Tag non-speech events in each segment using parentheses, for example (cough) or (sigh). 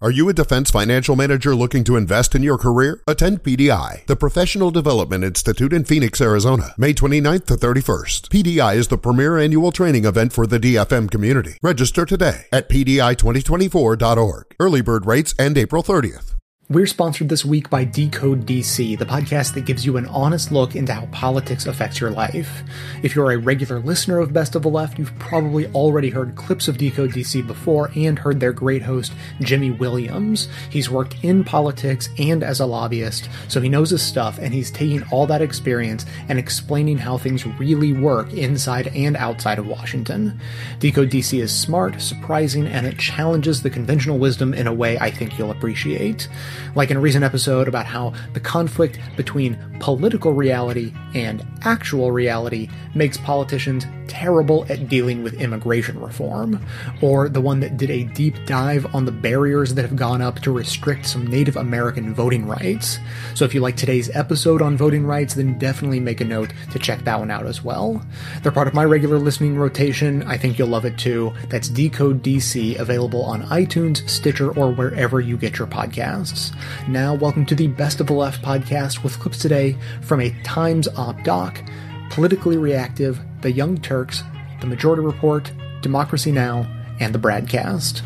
Are you a defense financial manager looking to invest in your career? Attend PDI, the Professional Development Institute in Phoenix, Arizona, May 29th to 31st. PDI is the premier annual training event for the DFM community. Register today at PDI2024.org. Early bird rates end April 30th. We're sponsored this week by Decode DC, the podcast that gives you an honest look into how politics affects your life. If you're a regular listener of Best of the Left, you've probably already heard clips of Decode DC before and heard their great host, Jimmy Williams. He's worked in politics and as a lobbyist, so he knows his stuff, and he's taking all that experience and explaining how things really work inside and outside of Washington. Decode DC is smart, surprising, and it challenges the conventional wisdom in a way I think you'll appreciate like in a recent episode about how the conflict between political reality and actual reality makes politicians terrible at dealing with immigration reform, or the one that did a deep dive on the barriers that have gone up to restrict some Native American voting rights. So if you like today's episode on voting rights, then definitely make a note to check that one out as well. They're part of my regular listening rotation. I think you'll love it too. That's Decode DC, available on iTunes, Stitcher, or wherever you get your podcasts. Now, welcome to the Best of the Left podcast with clips today from a Times Op Doc, Politically Reactive, The Young Turks, The Majority Report, Democracy Now!, and The Bradcast.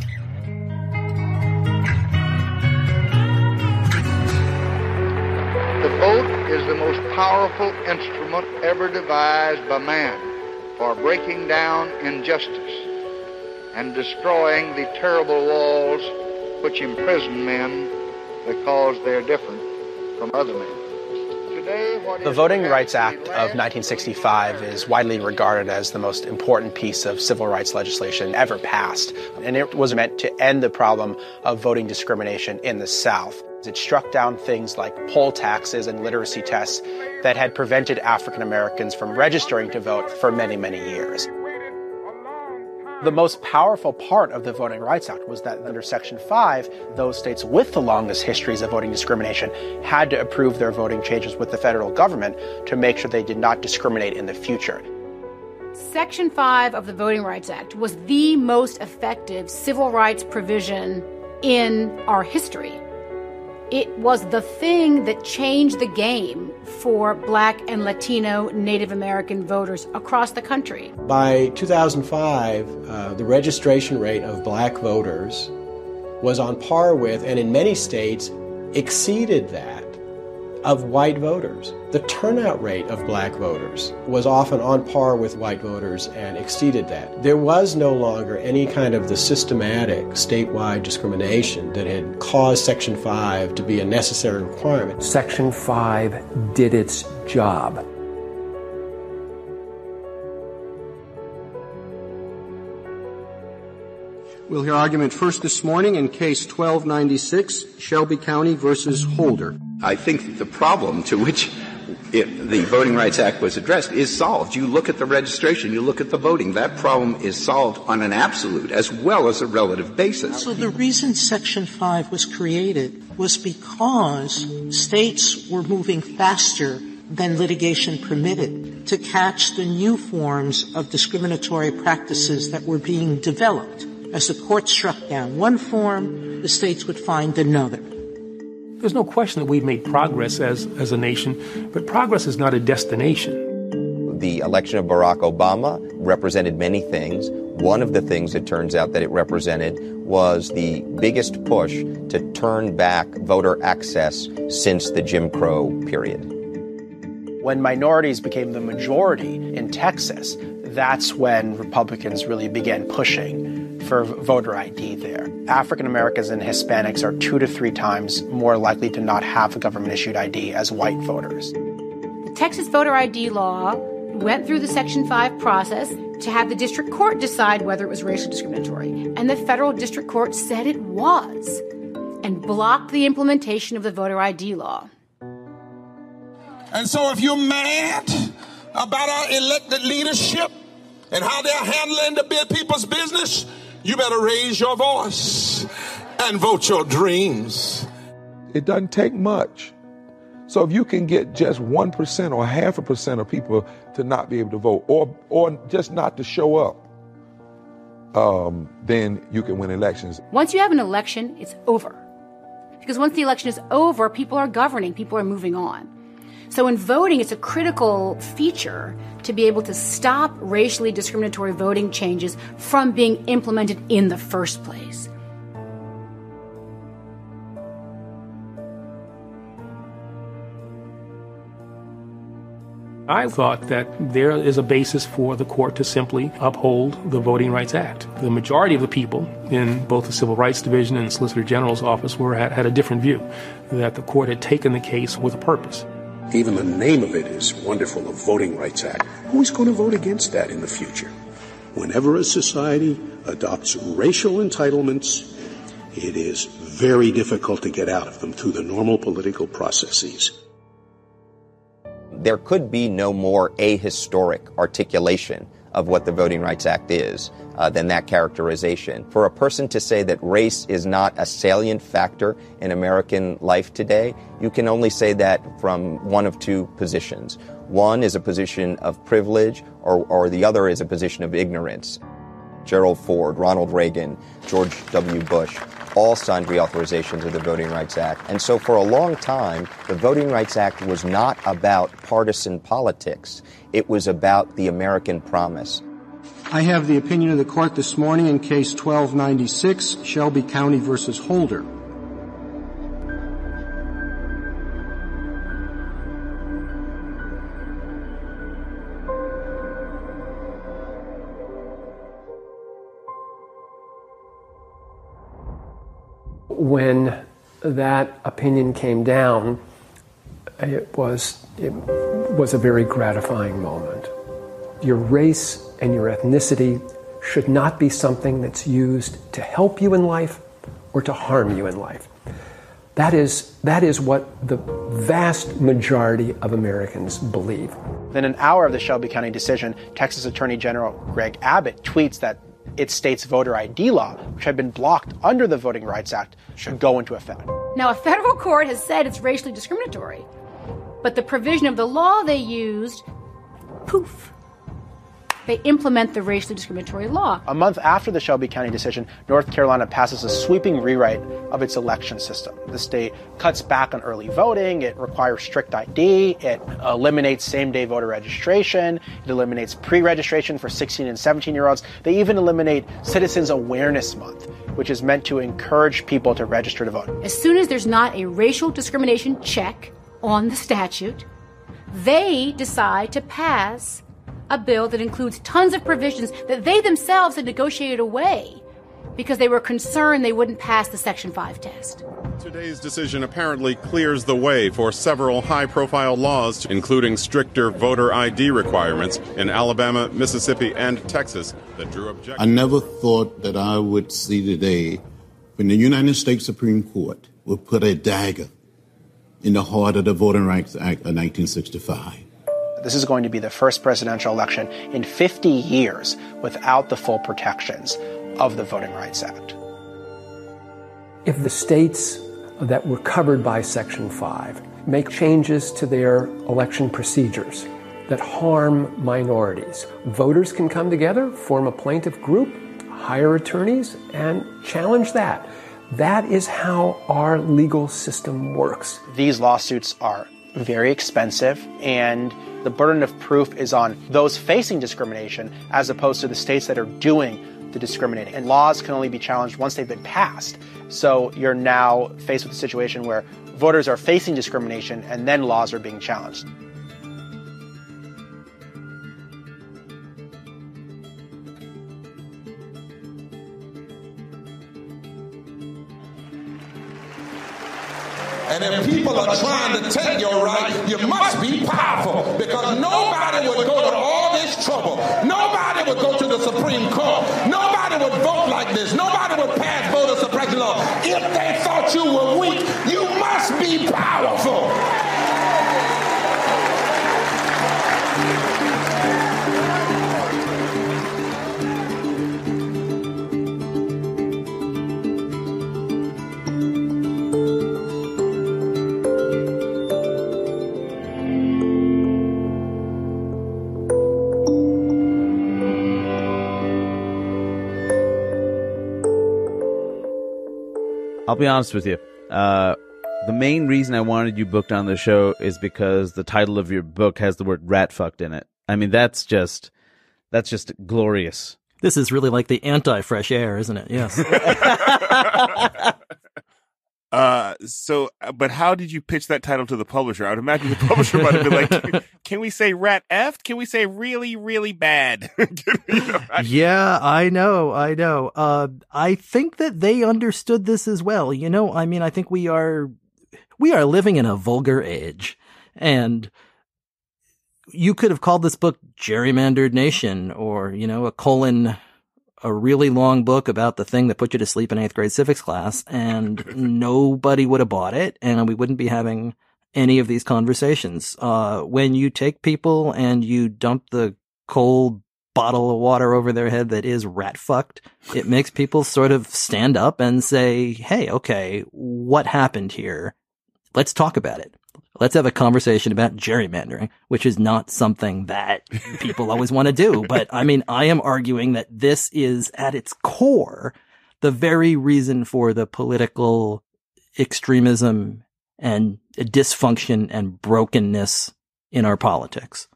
The vote is the most powerful instrument ever devised by man for breaking down injustice and destroying the terrible walls which imprison men because they're different from other men. The Voting Rights Act of 1965 is widely regarded as the most important piece of civil rights legislation ever passed, and it was meant to end the problem of voting discrimination in the South. It struck down things like poll taxes and literacy tests that had prevented African Americans from registering to vote for many, many years. The most powerful part of the Voting Rights Act was that under Section 5, those states with the longest histories of voting discrimination had to approve their voting changes with the federal government to make sure they did not discriminate in the future. Section 5 of the Voting Rights Act was the most effective civil rights provision in our history. It was the thing that changed the game for black and Latino Native American voters across the country. By 2005, uh, the registration rate of black voters was on par with, and in many states, exceeded that of white voters. The turnout rate of black voters was often on par with white voters and exceeded that. There was no longer any kind of the systematic statewide discrimination that had caused Section 5 to be a necessary requirement. Section 5 did its job. We'll hear argument first this morning in case 1296, Shelby County versus Holder. I think the problem to which it, the Voting Rights Act was addressed is solved. You look at the registration, you look at the voting. That problem is solved on an absolute as well as a relative basis. So the reason Section 5 was created was because states were moving faster than litigation permitted to catch the new forms of discriminatory practices that were being developed. As the court struck down one form, the states would find another. There's no question that we've made progress as, as a nation, but progress is not a destination. The election of Barack Obama represented many things. One of the things it turns out that it represented was the biggest push to turn back voter access since the Jim Crow period. When minorities became the majority in Texas, that's when Republicans really began pushing for voter ID there. African Americans and Hispanics are two to three times more likely to not have a government issued ID as white voters. The Texas voter ID law went through the Section 5 process to have the district court decide whether it was racially discriminatory. And the federal district court said it was and blocked the implementation of the voter ID law. And so if you're mad about our elected leadership and how they're handling the people's business, you better raise your voice and vote your dreams. It doesn't take much. So if you can get just 1% or half a percent of people to not be able to vote or, or just not to show up, um, then you can win elections. Once you have an election, it's over. Because once the election is over, people are governing, people are moving on. So in voting, it's a critical feature to be able to stop racially discriminatory voting changes from being implemented in the first place. I thought that there is a basis for the court to simply uphold the Voting Rights Act. The majority of the people in both the Civil Rights Division and the Solicitor General's office were had, had a different view, that the court had taken the case with a purpose. Even the name of it is wonderful, the Voting Rights Act. Who's going to vote against that in the future? Whenever a society adopts racial entitlements, it is very difficult to get out of them through the normal political processes there could be no more ahistoric articulation of what the Voting Rights Act is uh, than that characterization. For a person to say that race is not a salient factor in American life today, you can only say that from one of two positions. One is a position of privilege, or, or the other is a position of ignorance. Gerald Ford, Ronald Reagan, George W. Bush all signed reauthorizations of the Voting Rights Act. And so for a long time, the Voting Rights Act was not about partisan politics. It was about the American promise. I have the opinion of the court this morning in case 1296, Shelby County versus Holder. when that opinion came down, it was, it was a very gratifying moment. Your race and your ethnicity should not be something that's used to help you in life or to harm you in life. That is, that is what the vast majority of Americans believe. Within an hour of the Shelby County decision, Texas Attorney General Greg Abbott tweets that its state's voter ID law, which had been blocked under the Voting Rights Act, should go into effect. Now, a federal court has said it's racially discriminatory, but the provision of the law they used, poof, they implement the racially discriminatory law. A month after the Shelby County decision, North Carolina passes a sweeping rewrite of its election system. The state cuts back on early voting, it requires strict ID, it eliminates same day voter registration, it eliminates pre registration for 16 and 17 year olds. They even eliminate Citizens Awareness Month, which is meant to encourage people to register to vote. As soon as there's not a racial discrimination check on the statute, they decide to pass a bill that includes tons of provisions that they themselves had negotiated away because they were concerned they wouldn't pass the Section 5 test. Today's decision apparently clears the way for several high profile laws, including stricter voter ID requirements in Alabama, Mississippi, and Texas that drew objections. I never thought that I would see today when the United States Supreme Court would put a dagger in the heart of the Voting Rights Act of 1965. This is going to be the first presidential election in 50 years without the full protections of the Voting Rights Act. If the states that were covered by Section 5 make changes to their election procedures that harm minorities, voters can come together, form a plaintiff group, hire attorneys, and challenge that. That is how our legal system works. These lawsuits are very expensive and the burden of proof is on those facing discrimination as opposed to the states that are doing the discriminating. And laws can only be challenged once they've been passed. So you're now faced with a situation where voters are facing discrimination and then laws are being challenged. And if people are trying to take your right, you must be powerful because nobody would go to all this trouble. Nobody would go to the Supreme Court. Nobody would vote like this. Nobody would pass voter suppression law if they thought you were weak. You must be powerful. I'll be honest with you. Uh, the main reason I wanted you booked on the show is because the title of your book has the word rat fucked in it. I mean, that's just that's just glorious. This is really like the anti fresh air, isn't it? Yes. (laughs) (laughs) Uh, so, uh, but how did you pitch that title to the publisher? I would imagine the publisher might have been like, "Can (laughs) we say rat f? Can we say really, really bad?" (laughs) you know, I- yeah, I know, I know. Uh, I think that they understood this as well. You know, I mean, I think we are we are living in a vulgar age, and you could have called this book "Gerrymandered Nation" or you know, a colon a really long book about the thing that put you to sleep in eighth grade civics class and (laughs) nobody would have bought it and we wouldn't be having any of these conversations. Uh, when you take people and you dump the cold bottle of water over their head that is rat fucked, it makes (laughs) people sort of stand up and say, Hey, okay, what happened here? Let's talk about it let's have a conversation about gerrymandering, which is not something that people always want to do. (laughs) But I mean, I am arguing that this is at its core the very reason for the political extremism and dysfunction and brokenness in our politics.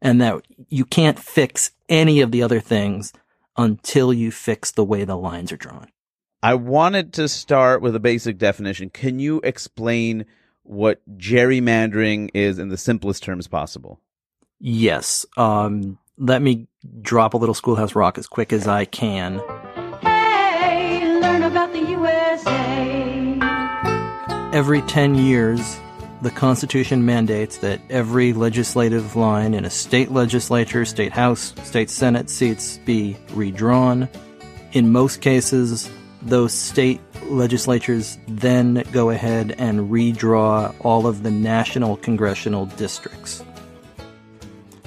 And that you can't fix any of the other things until you fix the way the lines are drawn. I wanted to start with a basic definition. Can you explain what gerrymandering is in the simplest terms possible? Yes. Um, let me drop a little Schoolhouse Rock as quick as I can. Hey, learn about the USA. Every 10 years, the Constitution mandates that every legislative line in a state legislature, state house, state senate seats be redrawn. In most cases, those state legislatures then go ahead and redraw all of the national congressional districts.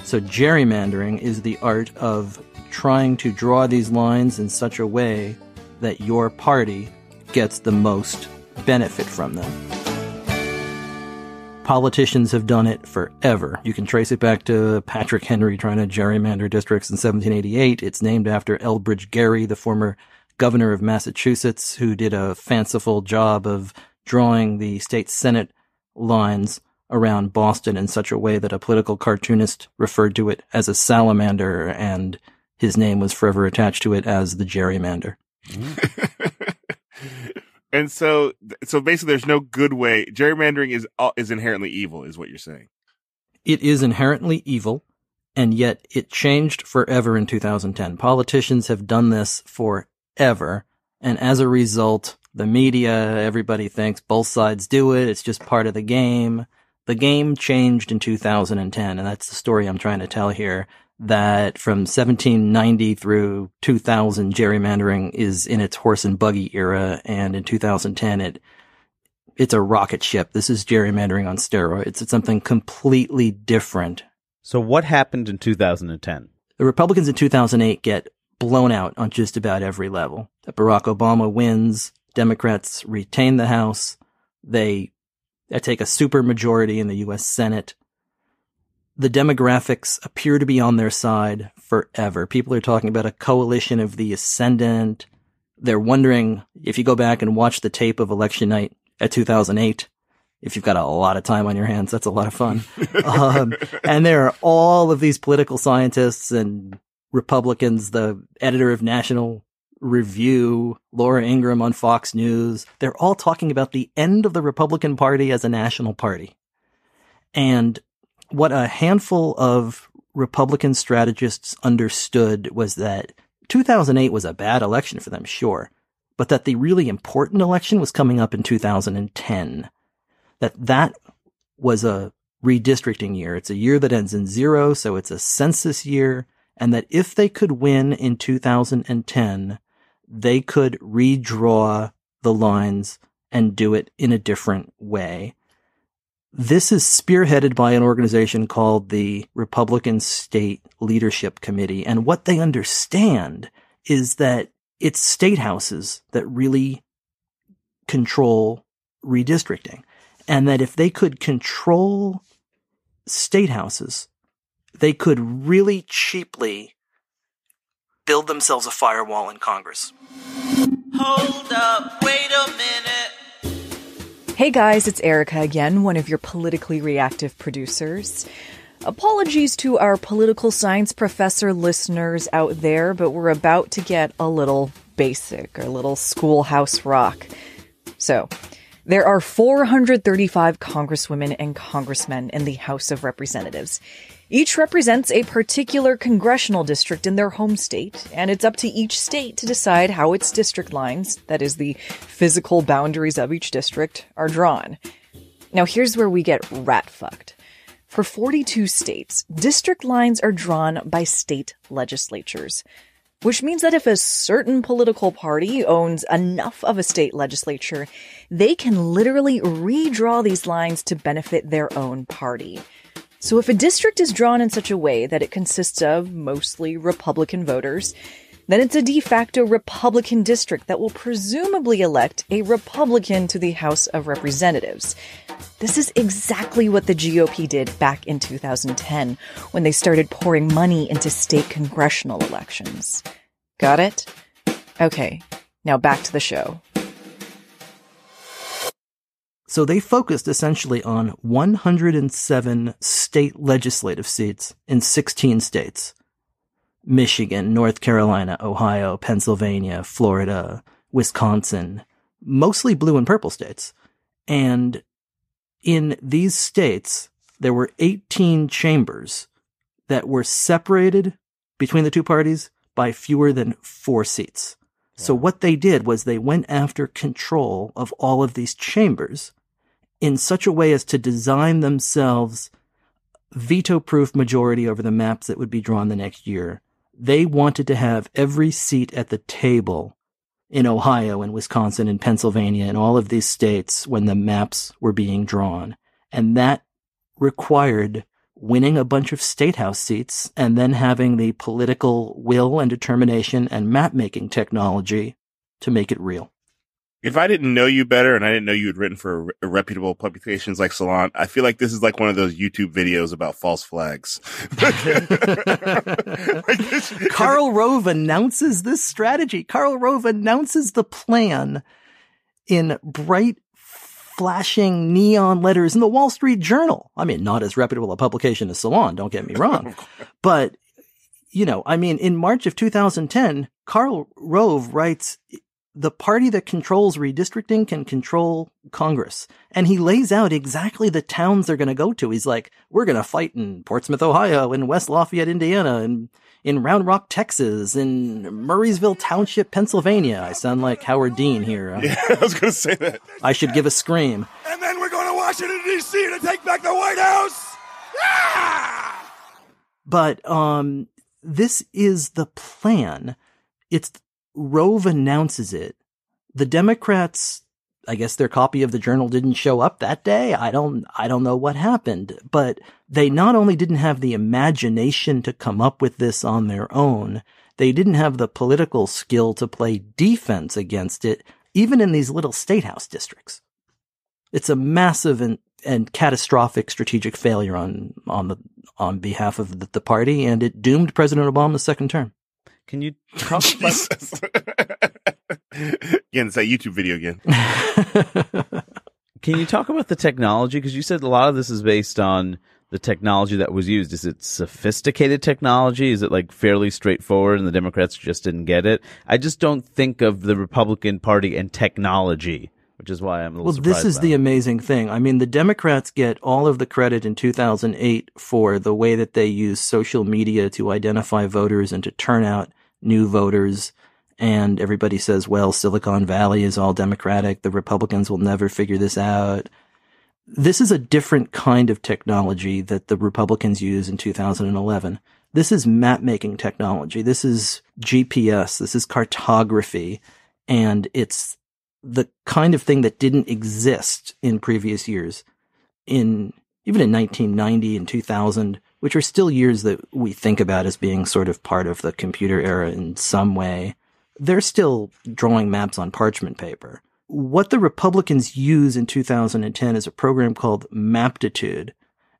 So, gerrymandering is the art of trying to draw these lines in such a way that your party gets the most benefit from them. Politicians have done it forever. You can trace it back to Patrick Henry trying to gerrymander districts in 1788. It's named after Elbridge Gerry, the former governor of Massachusetts who did a fanciful job of drawing the state senate lines around Boston in such a way that a political cartoonist referred to it as a salamander and his name was forever attached to it as the gerrymander. (laughs) and so, so basically, there's no good way. Gerrymandering is is inherently evil, is what you're saying. It is inherently evil, and yet it changed forever in 2010. Politicians have done this for ever. And as a result, the media, everybody thinks both sides do it. It's just part of the game. The game changed in 2010, and that's the story I'm trying to tell here. That from 1790 through 2000, gerrymandering is in its horse and buggy era, and in 2010, it it's a rocket ship. This is gerrymandering on steroids. It's something completely different. So, what happened in 2010? The Republicans in 2008 get blown out on just about every level. That Barack Obama wins, Democrats retain the House, they, they take a super majority in the U.S. Senate. The demographics appear to be on their side forever. People are talking about a coalition of the ascendant. They're wondering if you go back and watch the tape of election night at 2008, if you've got a lot of time on your hands, that's a lot of fun. (laughs) um, and there are all of these political scientists and Republicans, the editor of National Review, Laura Ingraham on Fox News, they're all talking about the end of the Republican Party as a national party. And what a handful of Republican strategists understood was that 2008 was a bad election for them, sure, but that the really important election was coming up in 2010. That that was a redistricting year. It's a year that ends in zero, so it's a census year and that if they could win in 2010, they could redraw the lines and do it in a different way. This is spearheaded by an organization called the Republican State Leadership Committee. And what they understand is that it's state houses that really control redistricting. And that if they could control state houses, they could really cheaply build themselves a firewall in Congress. Hold up, wait a minute. Hey guys, it's Erica again, one of your politically reactive producers. Apologies to our political science professor listeners out there, but we're about to get a little basic, or a little schoolhouse rock. So, there are 435 congresswomen and congressmen in the House of Representatives. Each represents a particular congressional district in their home state, and it's up to each state to decide how its district lines, that is, the physical boundaries of each district, are drawn. Now, here's where we get rat fucked. For 42 states, district lines are drawn by state legislatures, which means that if a certain political party owns enough of a state legislature, they can literally redraw these lines to benefit their own party. So if a district is drawn in such a way that it consists of mostly Republican voters, then it's a de facto Republican district that will presumably elect a Republican to the House of Representatives. This is exactly what the GOP did back in 2010 when they started pouring money into state congressional elections. Got it? Okay, now back to the show. So they focused essentially on 107 state legislative seats in 16 states. Michigan, North Carolina, Ohio, Pennsylvania, Florida, Wisconsin, mostly blue and purple states. And in these states, there were 18 chambers that were separated between the two parties by fewer than four seats. So what they did was they went after control of all of these chambers in such a way as to design themselves veto proof majority over the maps that would be drawn the next year. They wanted to have every seat at the table in Ohio and Wisconsin and Pennsylvania and all of these states when the maps were being drawn. And that required winning a bunch of state house seats and then having the political will and determination and map making technology to make it real. If I didn't know you better and I didn't know you had written for reputable publications like Salon, I feel like this is like one of those YouTube videos about false flags. (laughs) (laughs) Karl Rove announces this strategy. Karl Rove announces the plan in bright, flashing neon letters in the Wall Street Journal. I mean, not as reputable a publication as Salon, don't get me (laughs) wrong. but, you know, I mean, in March of 2010, Karl Rove writes, the party that controls redistricting can control Congress. And he lays out exactly the towns they're going to go to. He's like, we're going to fight in Portsmouth, Ohio, in West Lafayette, Indiana, and in Round Rock, Texas, in Murrysville Township, Pennsylvania. I sound like Howard Dean here. Yeah, (laughs) I was going to say that. I should give a scream. And then we're going to Washington, D.C. to take back the White House. Ah! But, um, this is the plan. It's Rove announces it. The Democrats, I guess their copy of the journal didn't show up that day. I don't, I don't know what happened, but they not only didn't have the imagination to come up with this on their own, they didn't have the political skill to play defense against it, even in these little state house districts. It's a massive and, and catastrophic strategic failure on, on the, on behalf of the, the party, and it doomed President Obama's second term. Can you (laughs) talk about again? It's that YouTube video again. Can you talk about the technology? Because you said a lot of this is based on the technology that was used. Is it sophisticated technology? Is it like fairly straightforward and the Democrats just didn't get it? I just don't think of the Republican Party and technology, which is why I'm a little well, this is the it. amazing thing. I mean, the Democrats get all of the credit in 2008 for the way that they use social media to identify voters and to turn out new voters. And everybody says, well, Silicon Valley is all Democratic. The Republicans will never figure this out. This is a different kind of technology that the Republicans use in 2011. This is map making technology. This is GPS. This is cartography. And it's the kind of thing that didn't exist in previous years. In even in 1990 and 2000, which are still years that we think about as being sort of part of the computer era in some way, they're still drawing maps on parchment paper. What the Republicans use in 2010 is a program called Maptitude.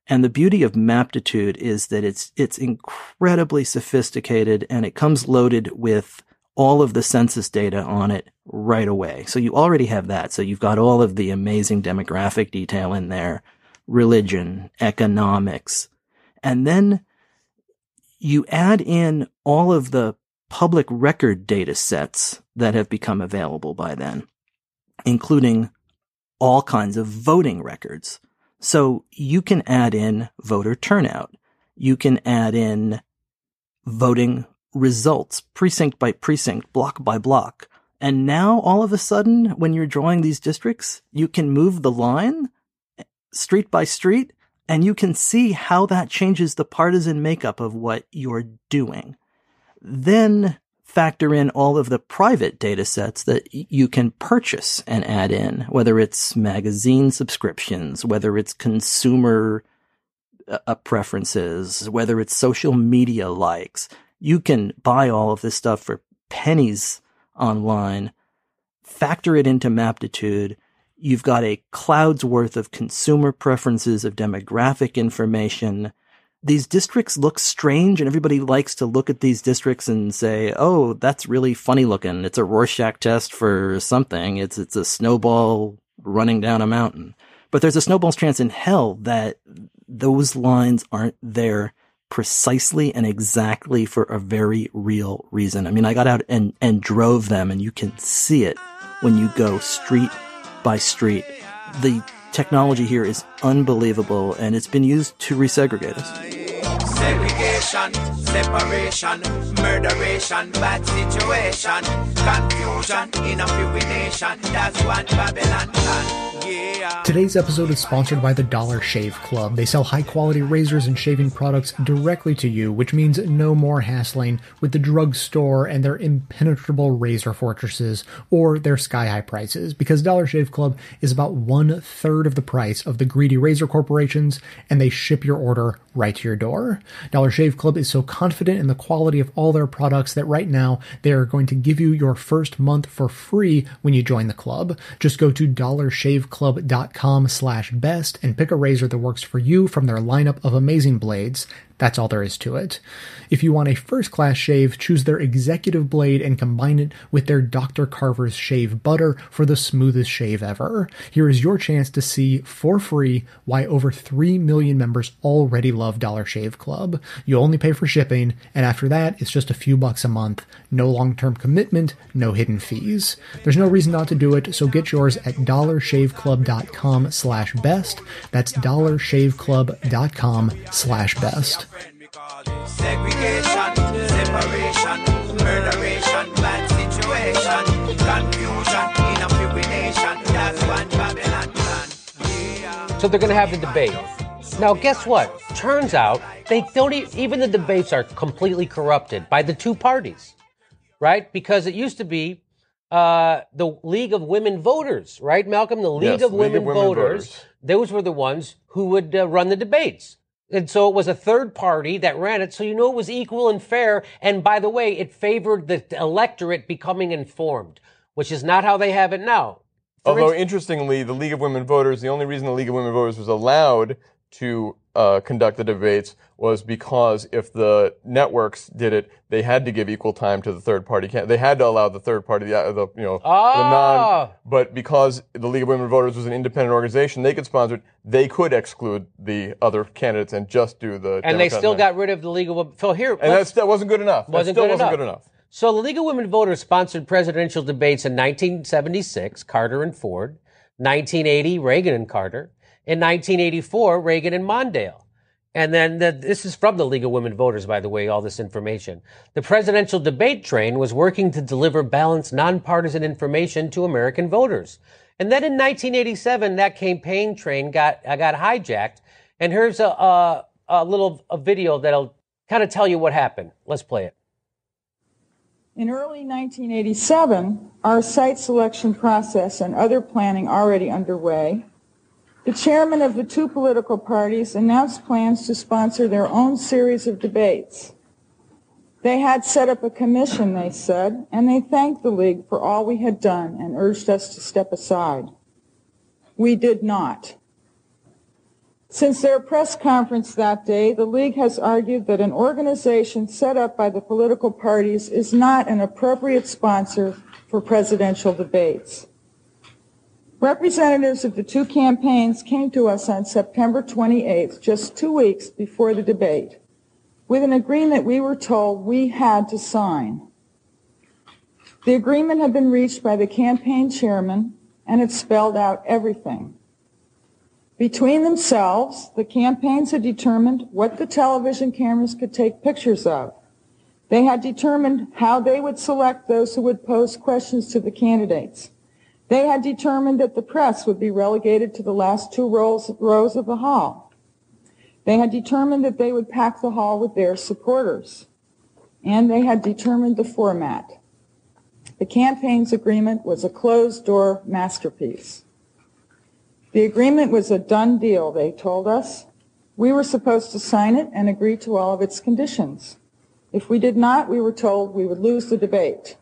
And the beauty of Maptitude is that it's, it's incredibly sophisticated and it comes loaded with all of the census data on it right away. So you already have that. So you've got all of the amazing demographic detail in there, religion, economics, and then you add in all of the public record data sets that have become available by then, including all kinds of voting records. So you can add in voter turnout. You can add in voting results, precinct by precinct, block by block. And now all of a sudden, when you're drawing these districts, you can move the line eh, street by street and you can see how that changes the partisan makeup of what you're doing. Then factor in all of the private data sets that you can purchase and add in, whether it's magazine subscriptions, whether it's consumer uh, preferences, whether it's social media likes. You can buy all of this stuff for pennies online, factor it into Maptitude. You've got a cloud's worth of consumer preferences, of demographic information, these districts look strange and everybody likes to look at these districts and say, "Oh, that's really funny looking. It's a Rorschach test for something. It's it's a snowball running down a mountain." But there's a snowball's chance in hell that those lines aren't there precisely and exactly for a very real reason. I mean, I got out and and drove them and you can see it when you go street by street. The technology here is unbelievable and it's been used to resegregate us. Segregation, separation, murderation, bad situation, confusion, in a nation. That's what Babylon plan. Today's episode is sponsored by the Dollar Shave Club. They sell high quality razors and shaving products directly to you, which means no more hassling with the drugstore and their impenetrable razor fortresses or their sky high prices, because Dollar Shave Club is about one third of the price of the greedy razor corporations, and they ship your order right to your door. Dollar Shave Club is so confident in the quality of all their products that right now they are going to give you your first month for free when you join the club. Just go to dollarshaveclub.com slash best and pick a razor that works for you from their lineup of amazing blades. That's all there is to it. If you want a first class shave, choose their executive blade and combine it with their Dr. Carver's shave butter for the smoothest shave ever. Here is your chance to see for free why over 3 million members already love Dollar Shave Club. You only pay for shipping, and after that, it's just a few bucks a month. No long term commitment, no hidden fees. There's no reason not to do it, so get yours at dollarshaveclub.com slash best. That's dollarshaveclub.com slash best. Segregation, separation, murderation, bad situation, confusion, That's one Babylon plan. So they're going to have the debate. Now, guess what? Turns out they don't even the debates are completely corrupted by the two parties, right? Because it used to be uh, the League of Women Voters, right, Malcolm? The League, yes, of, League Women of Women Voters, Voters. Those were the ones who would uh, run the debates. And so it was a third party that ran it. So you know it was equal and fair. And by the way, it favored the electorate becoming informed, which is not how they have it now. For Although instance- interestingly, the League of Women Voters, the only reason the League of Women Voters was allowed to uh, conduct the debates was because if the networks did it, they had to give equal time to the third party. They had to allow the third party, the, the you know, the Ah. non. But because the League of Women Voters was an independent organization, they could sponsor it. They could exclude the other candidates and just do the. and they still got rid of the League of Women. So here, And that's, that wasn't good enough. Wasn't that still good wasn't enough. good enough. So the League of Women Voters sponsored presidential debates in 1976, Carter and Ford, 1980, Reagan and Carter, in 1984, Reagan and Mondale. And then the, this is from the League of Women Voters, by the way, all this information. The presidential debate train was working to deliver balanced, nonpartisan information to American voters. And then in 1987, that campaign train got, uh, got hijacked. And here's a, a, a little a video that'll kind of tell you what happened. Let's play it. In early 1987, our site selection process and other planning already underway, the chairman of the two political parties announced plans to sponsor their own series of debates. They had set up a commission, they said, and they thanked the League for all we had done and urged us to step aside. We did not. Since their press conference that day, the League has argued that an organization set up by the political parties is not an appropriate sponsor for presidential debates. Representatives of the two campaigns came to us on September 28th, just two weeks before the debate, with an agreement we were told we had to sign. The agreement had been reached by the campaign chairman, and it spelled out everything. Between themselves, the campaigns had determined what the television cameras could take pictures of. They had determined how they would select those who would pose questions to the candidates. They had determined that the press would be relegated to the last two rows, rows of the hall. They had determined that they would pack the hall with their supporters. And they had determined the format. The campaign's agreement was a closed-door masterpiece. The agreement was a done deal, they told us. We were supposed to sign it and agree to all of its conditions. If we did not, we were told we would lose the debate.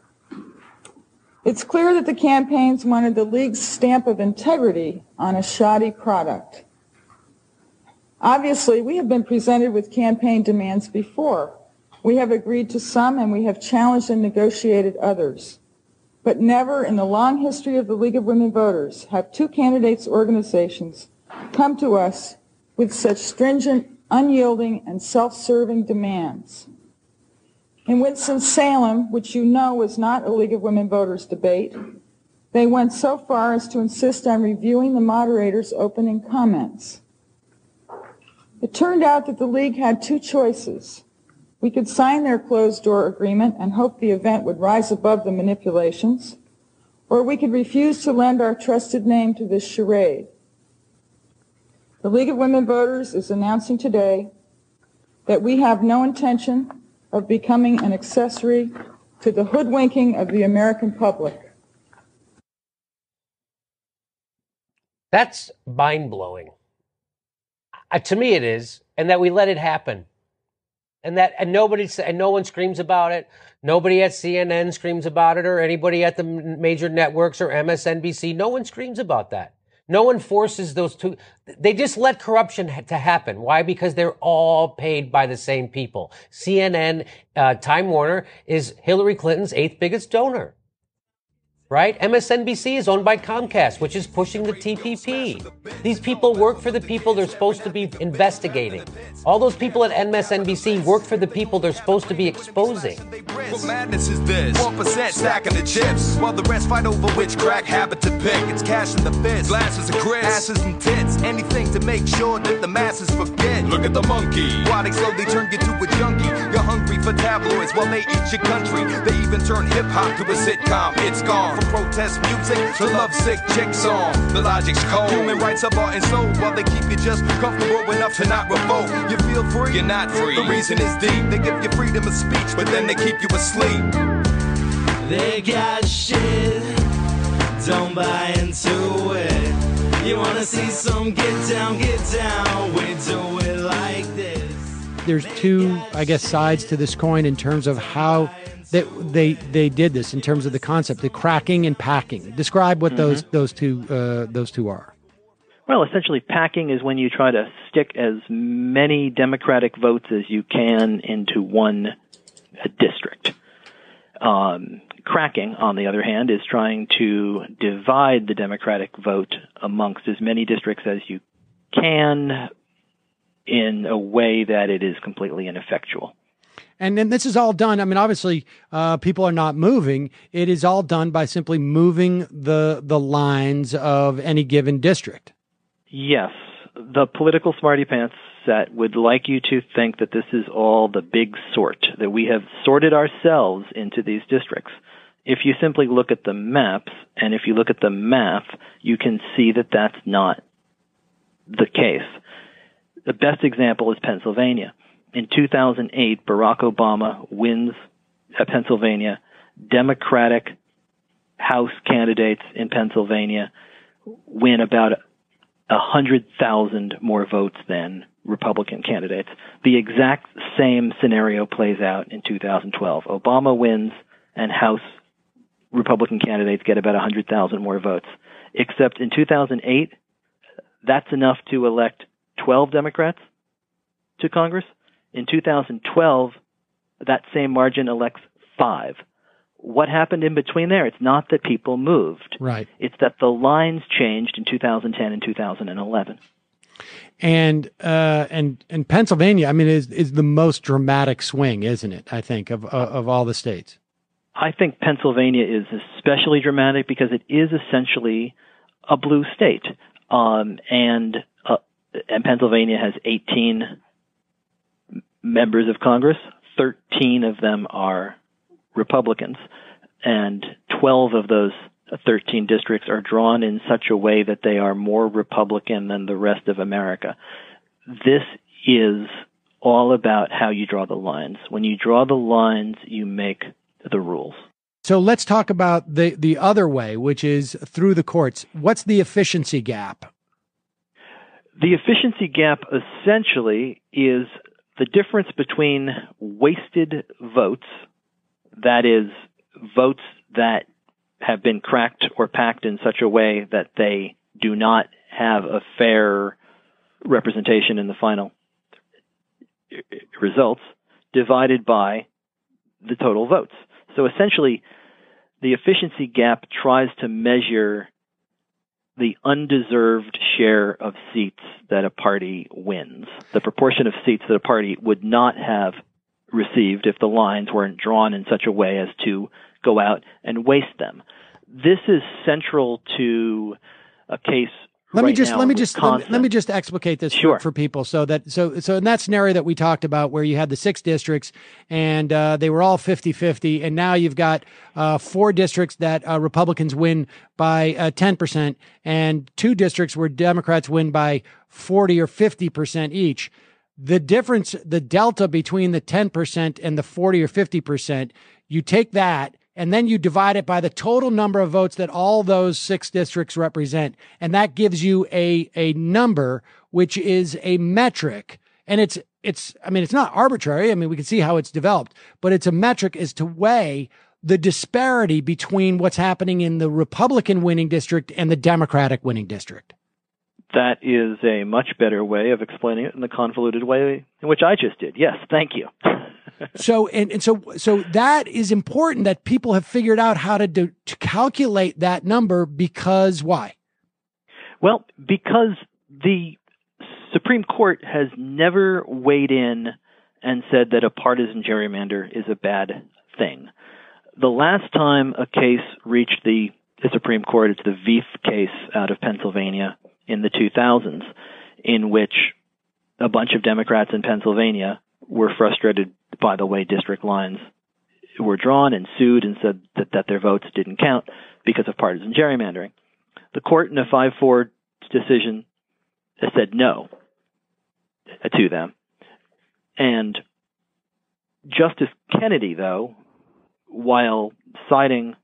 It's clear that the campaigns wanted the league's stamp of integrity on a shoddy product. Obviously, we have been presented with campaign demands before. We have agreed to some and we have challenged and negotiated others. But never in the long history of the League of Women Voters have two candidates' organizations come to us with such stringent, unyielding, and self-serving demands. In Winston-Salem, which you know was not a League of Women Voters debate, they went so far as to insist on reviewing the moderator's opening comments. It turned out that the League had two choices. We could sign their closed-door agreement and hope the event would rise above the manipulations, or we could refuse to lend our trusted name to this charade. The League of Women Voters is announcing today that we have no intention of becoming an accessory to the hoodwinking of the American public. That's mind blowing. Uh, to me, it is, and that we let it happen and that and nobody and no one screams about it. Nobody at CNN screams about it, or anybody at the major networks or MSNBC. No one screams about that. No one forces those two. They just let corruption to happen. Why? Because they're all paid by the same people. CNN, uh, Time Warner is Hillary Clinton's eighth biggest donor right? MSNBC is owned by Comcast, which is pushing the TPP. These people work for the people they're supposed to be investigating. All those people at MSNBC work for the people they're supposed to be exposing. What madness is this? 1% stacking the chips, while the rest fight over which crack habit to pick. It's cash in the fist, glasses of grits, asses and tits, anything to make sure that the masses forget. Look at the monkey. Why they slowly turn you to a junkie. You're for tabloids while they eat your country. They even turn hip hop to a sitcom. It's gone from protest music to lovesick chick song. The logic's cold. Human rights are bought and sold while they keep you just comfortable enough to not revolt. You feel free, you're not free. The reason is deep. They give you freedom of speech, but then they keep you asleep. They got shit, don't buy into it. You wanna see some get down, get down, we do it like this. There's two, I guess, sides to this coin in terms of how they they, they did this in terms of the concept, the cracking and packing. Describe what those those two uh, those two are. Well, essentially, packing is when you try to stick as many Democratic votes as you can into one district. Um, cracking, on the other hand, is trying to divide the Democratic vote amongst as many districts as you can in a way that it is completely ineffectual. And then this is all done. I mean, obviously, uh, people are not moving. It is all done by simply moving the the lines of any given district. Yes, the political smarty pants set would like you to think that this is all the big sort, that we have sorted ourselves into these districts. If you simply look at the maps, and if you look at the math, you can see that that's not the case. The best example is Pennsylvania. In 2008, Barack Obama wins Pennsylvania. Democratic House candidates in Pennsylvania win about hundred thousand more votes than Republican candidates. The exact same scenario plays out in 2012. Obama wins and House Republican candidates get about hundred thousand more votes. Except in 2008, that's enough to elect 12 Democrats to Congress. In 2012, that same margin elects five. What happened in between there? It's not that people moved. Right. It's that the lines changed in 2010 and 2011. And uh, and and Pennsylvania, I mean, is is the most dramatic swing, isn't it? I think of of, of all the states. I think Pennsylvania is especially dramatic because it is essentially a blue state, um, and uh, and Pennsylvania has 18 members of Congress. 13 of them are Republicans, and 12 of those 13 districts are drawn in such a way that they are more Republican than the rest of America. This is all about how you draw the lines. When you draw the lines, you make the rules. So let's talk about the the other way, which is through the courts. What's the efficiency gap? The efficiency gap essentially is the difference between wasted votes, that is, votes that have been cracked or packed in such a way that they do not have a fair representation in the final results, divided by the total votes. So essentially, the efficiency gap tries to measure the undeserved share of seats that a party wins, the proportion of seats that a party would not have received if the lines weren't drawn in such a way as to go out and waste them. This is central to a case Let right me just let me just let me, let me just explicate this Sure. for, for people so that so so in that scenario that we talked about where you had the six districts and uh, they were all 50-50 and now you've got uh, four districts that uh, Republicans win by uh, 10% and two districts where Democrats win by 40 or 50% each the difference the delta between the 10% and the 40 or 50% you take that and then you divide it by the total number of votes that all those six districts represent and that gives you a a number which is a metric and it's it's i mean it's not arbitrary i mean we can see how it's developed but it's a metric as to weigh the disparity between what's happening in the republican winning district and the democratic winning district That is a much better way of explaining it than the convoluted way in which I just did. Yes, thank you. (laughs) so and, and so so that is important that people have figured out how to do to calculate that number because why Well, because the Supreme Court has never weighed in and said that a partisan gerrymander is a bad thing. The last time a case reached the, Supreme Court, it's the Vieth case out of Pennsylvania in the 2000s, in which a bunch of Democrats in Pennsylvania were frustrated by the way district lines were drawn and sued and said that, that their votes didn't count because of partisan gerrymandering. The court in a 5 4 decision said no uh, to them. And Justice Kennedy, though, while siding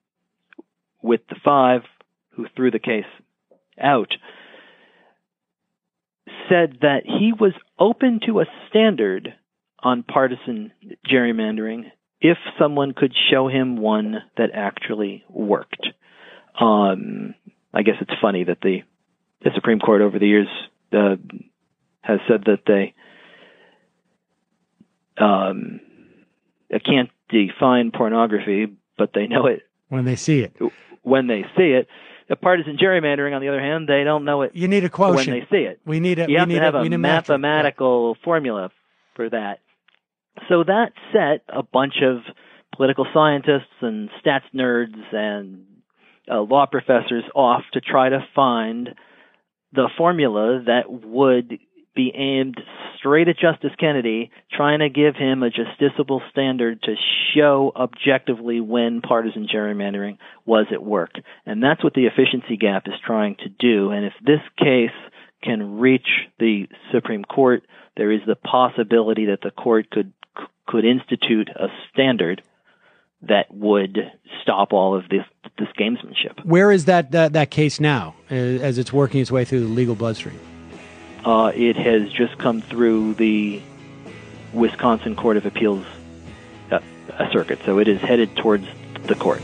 with the five who threw the case out, said that he was open to a standard on partisan gerrymandering if someone could show him one that actually worked. Um, I guess it's funny that the the Supreme Court over the years uh, has said that they um, can't define pornography, but they know it when they see it. when they see it. The partisan gerrymandering, on the other hand, they don't know it. You need a when they see it. We need a You we have need to have a, a, we need a metric. mathematical formula for that. So that set a bunch of political scientists and stats nerds and uh, law professors off to try to find the formula that would be aimed straight at Justice Kennedy, trying to give him a justiciable standard to show objectively when partisan gerrymandering was at work. And that's what the efficiency gap is trying to do. And if this case can reach the Supreme Court, there is the possibility that the court could could institute a standard that would stop all of this this gamesmanship. Where is that that, that case now uh, as it's working its way through the legal bloodstream? Uh, it has just come through the Wisconsin Court of Appeals uh, uh, circuit, so it is headed towards the court.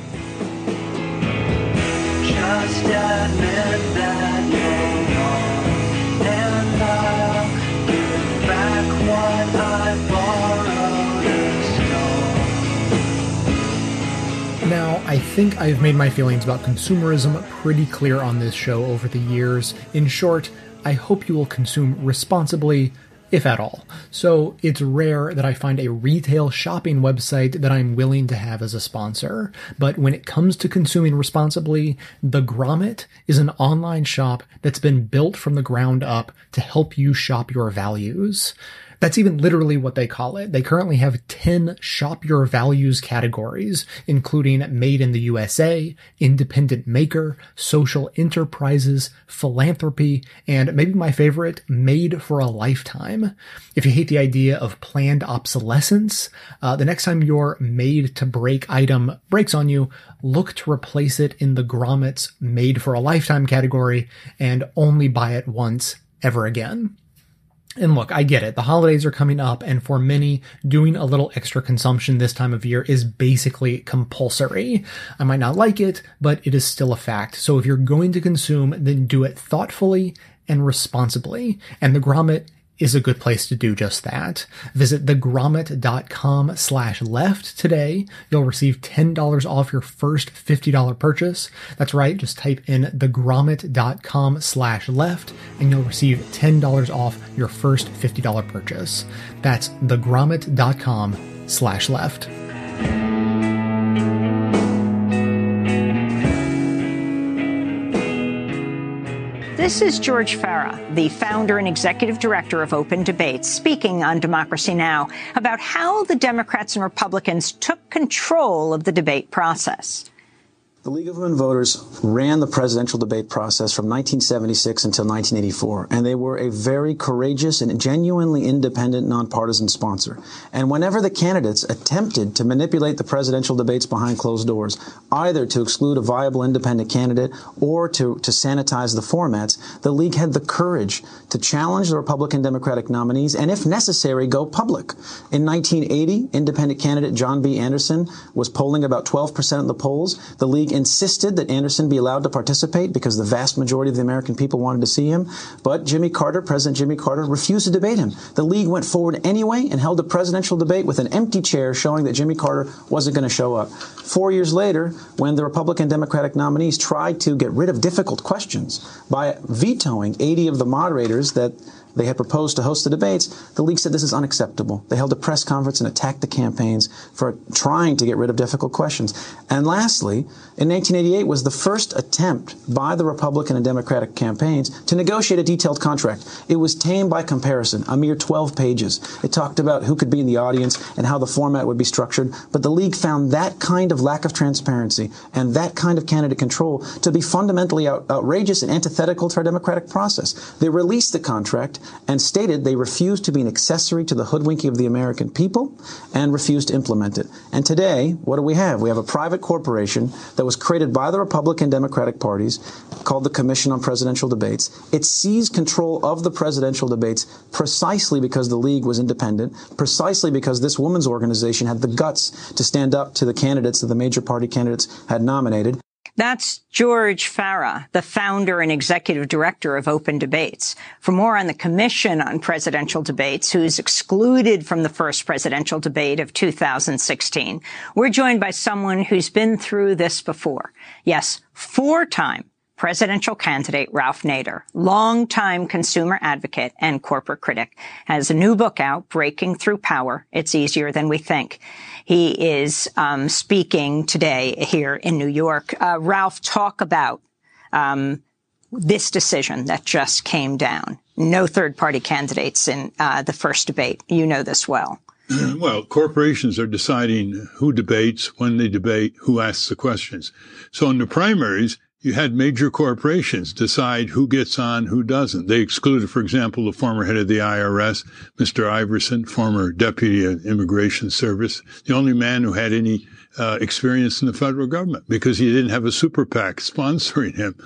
And I'll think I've made my feelings about consumerism pretty clear on this show over the years. In short, I hope you will consume responsibly, if at all. So it's rare that I find a retail shopping website that I'm willing to have as a sponsor. But when it comes to consuming responsibly, The Grommet is an online shop that's been built from the ground up to help you shop your values. That's even literally what they call it. They currently have 10 shop your values categories, including made in the USA, independent maker, social enterprises, philanthropy, and maybe my favorite, made for a lifetime. If you hate the idea of planned obsolescence, uh, the next time your made to break item breaks on you, look to replace it in the Grommet's made for a lifetime category and only buy it once ever again. And look, I get it. The holidays are coming up, and for many, doing a little extra consumption this time of year is basically compulsory. I might not like it, but it is still a fact. So if you're going to consume, then do it thoughtfully and responsibly. And the Grommet is a good place to do just that. Visit thegrommet.com slash left today. You'll receive $10 off your first $50 purchase. That's right. Just type in thegrommet.com slash left and you'll receive $10 off your first $50 purchase. That's thegrommet.com slash left. This is George Farah, the founder and executive director of Open Debates, speaking on Democracy Now! about how the Democrats and Republicans took control of the debate process. The League of Women Voters ran the presidential debate process from 1976 until 1984, and they were a very courageous and genuinely independent, nonpartisan sponsor. And whenever the candidates attempted to manipulate the presidential debates behind closed doors, either to exclude a viable independent candidate or to, to sanitize the formats, the League had the courage to challenge the Republican Democratic nominees and, if necessary, go public. In 1980, independent candidate John B. Anderson was polling about 12% in the polls. The League insisted that Anderson be allowed to participate because the vast majority of the American people wanted to see him. But Jimmy Carter, President Jimmy Carter, refused to debate him. The league went forward anyway and held a presidential debate with an empty chair showing that Jimmy Carter wasn't going to show up. Four years later, when the Republican Democratic nominees tried to get rid of difficult questions by vetoing 80 of the moderators that they had proposed to host the debates, the league said this is unacceptable. They held a press conference and attacked the campaigns for trying to get rid of difficult questions. And lastly, in 1988 was the first attempt by the Republican and Democratic campaigns to negotiate a detailed contract. It was tame by comparison, a mere 12 pages. It talked about who could be in the audience and how the format would be structured. But the league found that kind of lack of transparency and that kind of candidate control to be fundamentally out- outrageous and antithetical to our democratic process. They released the contract and stated they refused to be an accessory to the hoodwinking of the American people and refused to implement it. And today, what do we have? We have a private corporation that was created by the Republican Democratic parties called the Commission on Presidential Debates. It seized control of the presidential debates precisely because the league was independent, precisely because this woman's organization had the guts to stand up to the candidates that the major party candidates had nominated. That's George Farah, the founder and executive director of Open Debates. For more on the Commission on Presidential Debates, who's excluded from the first presidential debate of 2016, we're joined by someone who's been through this before. Yes, four-time presidential candidate Ralph Nader, longtime consumer advocate and corporate critic, has a new book out, Breaking Through Power. It's easier than we think. He is um, speaking today here in New York. Uh, Ralph, talk about um, this decision that just came down. No third party candidates in uh, the first debate. You know this well. (clears throat) Well, corporations are deciding who debates, when they debate, who asks the questions. So in the primaries, you had major corporations decide who gets on, who doesn't. They excluded, for example, the former head of the IRS, Mr. Everson, former deputy of Immigration Service, the only man who had any uh, experience in the federal government because he didn't have a super PAC sponsoring him.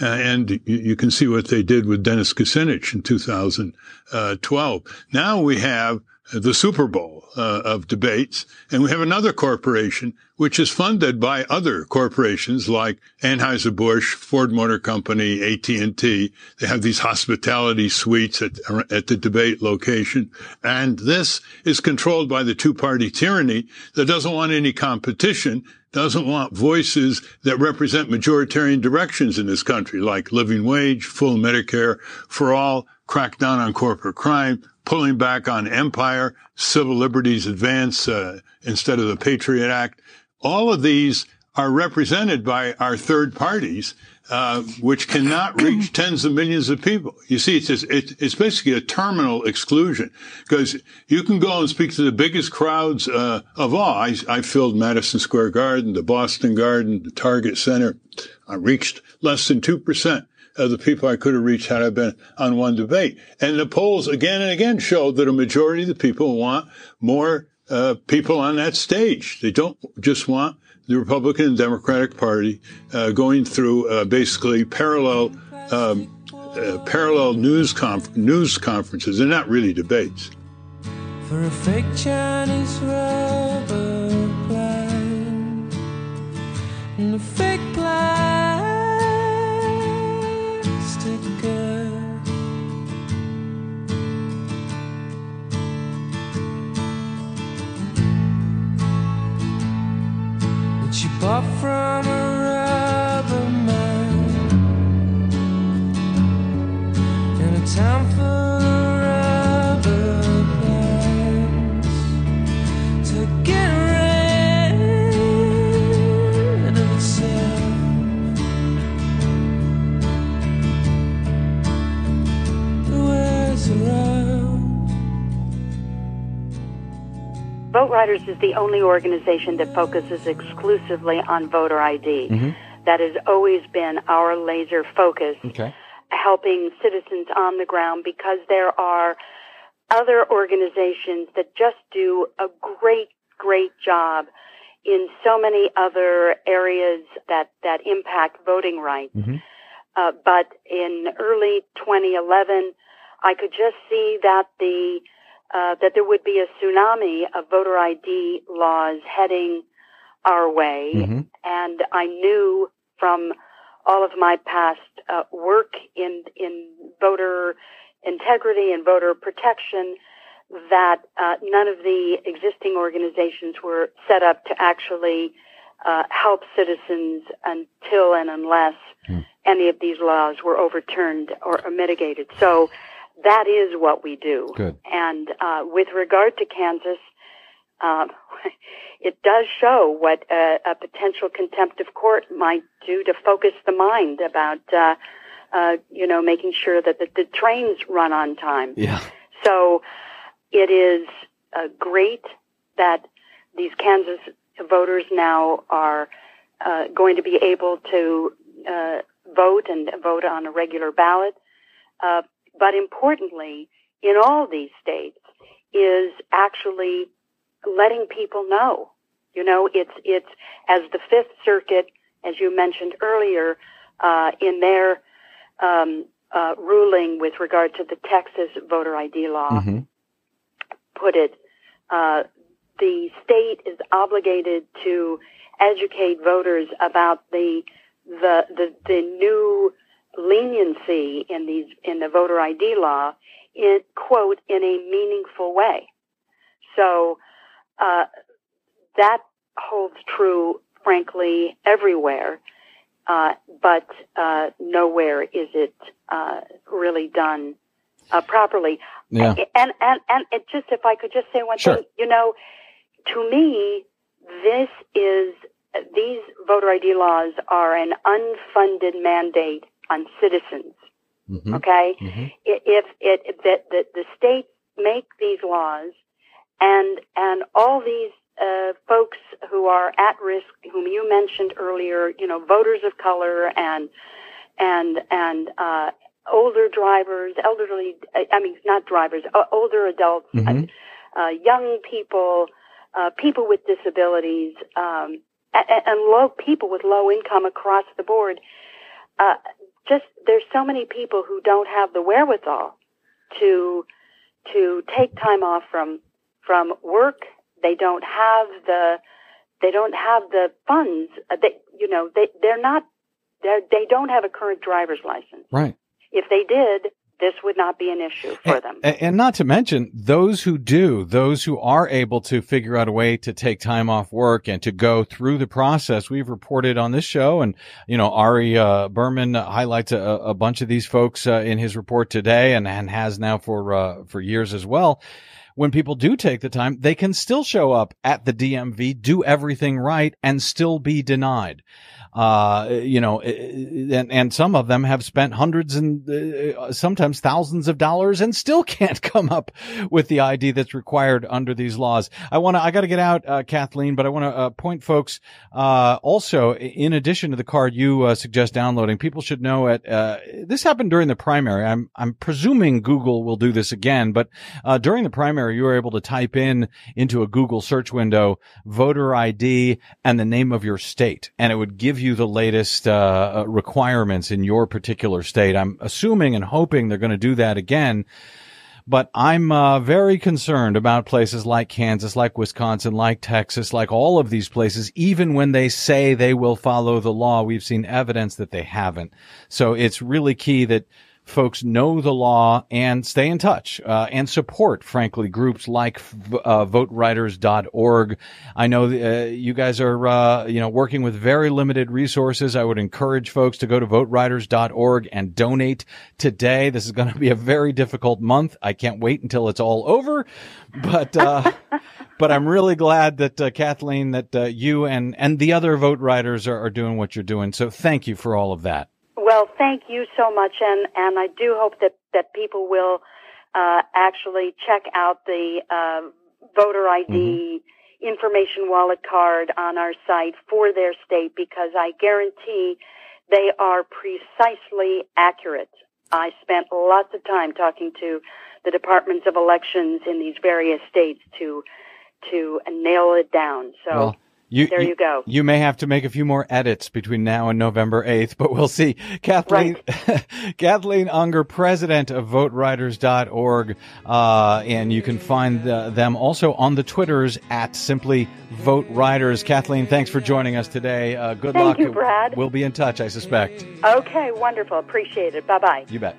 Uh, and you, you, can see what they did with Dennis Kucinich in 2012. Now we have the Super Bowl uh, of debates, and we have another corporation which is funded by other corporations like Anheuser-Busch, Ford Motor Company, AT&T. They have these hospitality suites at, at the debate location. And this is controlled by the two-party tyranny that doesn't want any competition doesn't want voices that represent majoritarian directions in this country, like living wage, full Medicare for all, crackdown on corporate crime, pulling back on empire, civil liberties advance uh, instead of the Patriot Act. All of these are represented by our third parties, uh, which cannot (clears throat) reach tens of millions of people. You see, it's, just, it, it's basically a terminal exclusion because you can go and speak to the biggest crowds uh, of all. I, I, filled Madison Square Garden, the Boston Garden, the Target Center. I reached less than 2% of the people I could have reached had I been on one debate. And the polls again and again showed that a majority of the people want more uh, people on that stage. They don't just want the Republican and Democratic Party uh, going through uh, basically parallel um, uh, parallel news conf- news conferences. They're not really debates. For a fake Chinese rubber and a fake you bought from a rubber man in a town full Vote Riders is the only organization that focuses exclusively on voter ID. Mm-hmm. That has always been our laser focus, Okay. helping citizens on the ground because there are other organizations that just do a great, great job in so many other areas that, that impact voting rights. Uh, but in early 2011, I could just see that the uh, that there would be a tsunami of voter ID laws heading our way, and I knew from all of my past uh, work in in voter integrity and voter protection that uh, none of the existing organizations were set up to actually uh, help citizens until and unless any of these laws were overturned or, or mitigated. So that is what we do. Good. And uh, with regard to Kansas, um, (laughs) it does show what a, a potential contempt of court might do to focus the mind about, uh, uh, you know, making sure that the, the trains run on time. Yeah. So it is uh, great that these Kansas voters now are uh, going to be able to uh, vote and vote on a regular ballot. Uh, but importantly, in all these states, is actually letting people know. You know, it's it's as the Fifth Circuit, as you mentioned earlier, uh, in their um, uh, ruling with regard to the Texas voter ID law Mm-hmm. put it, uh, the state is obligated to educate voters about the the the, the new leniency in these in the voter ID law in quote in a meaningful way. So uh, that holds true, frankly, everywhere. Uh, but uh, nowhere is it uh, really done uh, properly. Yeah. And and and it just if I could just say one Sure. thing, you know, to me, this is these voter ID laws are an unfunded mandate on citizens. Mm-hmm. Okay, I- if it that the, the states make these laws, and and all these uh, folks who are at risk, whom you mentioned earlier, you know, voters of color and and and uh, older drivers, elderly, I mean, not drivers, uh, older adults, Mhm. uh, young people, uh, people with disabilities, um, and, and low people with low income across the board. Just there's so many people who don't have the wherewithal to to take time off from from work. They don't have the they don't have the funds. Uh, They you know they they're not they they don't have a current driver's license. Right. If they did, this would not be an issue for them. And, and not to mention those who do, those who are able to figure out a way to take time off work and to go through the process. We've reported on this show and, you know, Ari uh, Berman highlights a, a, bunch of these folks uh, in his report today and, and has now for, uh, for years as well when people do take the time, they can still show up at the DMV, do everything right, and still be denied uh, you know, and, and some of them have spent hundreds and uh, sometimes thousands of dollars and still (laughs) can't come up with the ID that's required under these laws. I want to, I got to get out, uh, Kathleen, but I want to uh, point folks, uh, also, in addition to the card you uh, suggest downloading, people should know it. Uh, this happened during the primary. I'm, I'm presuming Google will do this again, but, during the primary, you were able to type in into a Google search window, voter ID and the name of your state, and it would give you the latest uh, requirements in your particular state. I'm assuming and hoping they're going to do that again. But I'm uh, very concerned about places like Kansas, like Wisconsin, like Texas, like all of these places. Even when they say they will follow the law, we've seen evidence that they haven't. So it's really key that folks know the law and stay in touch uh, and support, frankly, groups like uh, voteriders.org. I know uh, you guys are, uh, you know, working with very limited resources. I would encourage folks to go to voteriders.org and donate today. This is going to be a very difficult month. I can't wait until it's all over, but, uh, (laughs) but I'm really glad that, uh, Kathleen, that you and, and the other vote riders are, are doing what you're doing. So thank you for all of that. Well, thank you so much, and and I do hope that that people will uh, actually check out the uh, voter ID mm-hmm. information wallet card on our site for their state because I guarantee they are precisely accurate. I spent lots of time talking to the departments of elections in these various states to to nail it down. So. Well you, there you, you, go. You may have to make a few more edits between now and November 8th, but we'll see. Kathleen, right. (laughs) Kathleen Unger, president of voteriders.org. Uh, and you can find uh, them also on the Twitters at simply vote riders. Kathleen, thanks for joining us today. Uh, good Thank luck. Thank you, Brad. We'll be in touch, I suspect. Okay, wonderful. Appreciate it. Bye bye. You bet.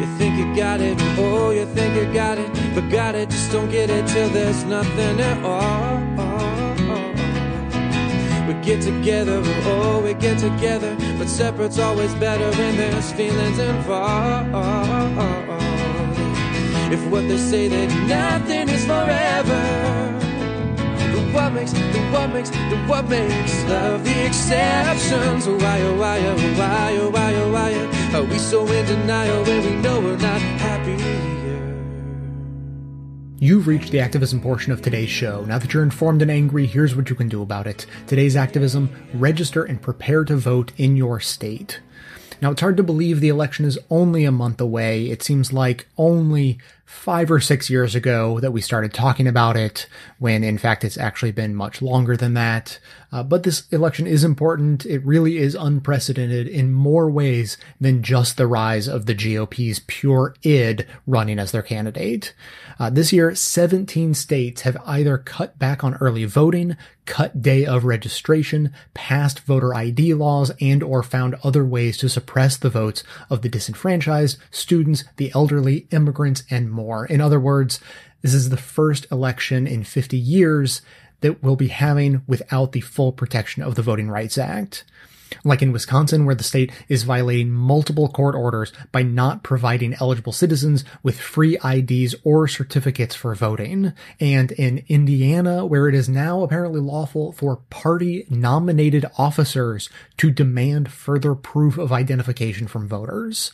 You think you got it, oh, you think you got it, but got it, just don't get it till there's nothing at all. We get together, oh, we get together, but separate's always better when there's feelings involved. If what they say that nothing is forever, the what makes, the what makes, the what makes love the exceptions. Why, oh, why, oh, why, oh, why, oh, why, are we so in denial when we know we're not happy? You've reached the activism portion of today's show. Now that you're informed and angry, here's what you can do about it. Today's activism register and prepare to vote in your state. Now, it's hard to believe the election is only a month away. It seems like only five or six years ago that we started talking about it, when in fact it's actually been much longer than that. Uh, but this election is important. It really is unprecedented in more ways than just the rise of the GOP's pure id running as their candidate. Uh, this year, 17 states have either cut back on early voting, cut day of registration, passed voter ID laws, and or found other ways to suppress the votes of the disenfranchised, students, the elderly, immigrants, and more. In other words, this is the first election in 50 years that we'll be having without the full protection of the Voting Rights Act. Like in Wisconsin, where the state is violating multiple court orders by not providing eligible citizens with free IDs or certificates for voting. And in Indiana, where it is now apparently lawful for party nominated officers to demand further proof of identification from voters.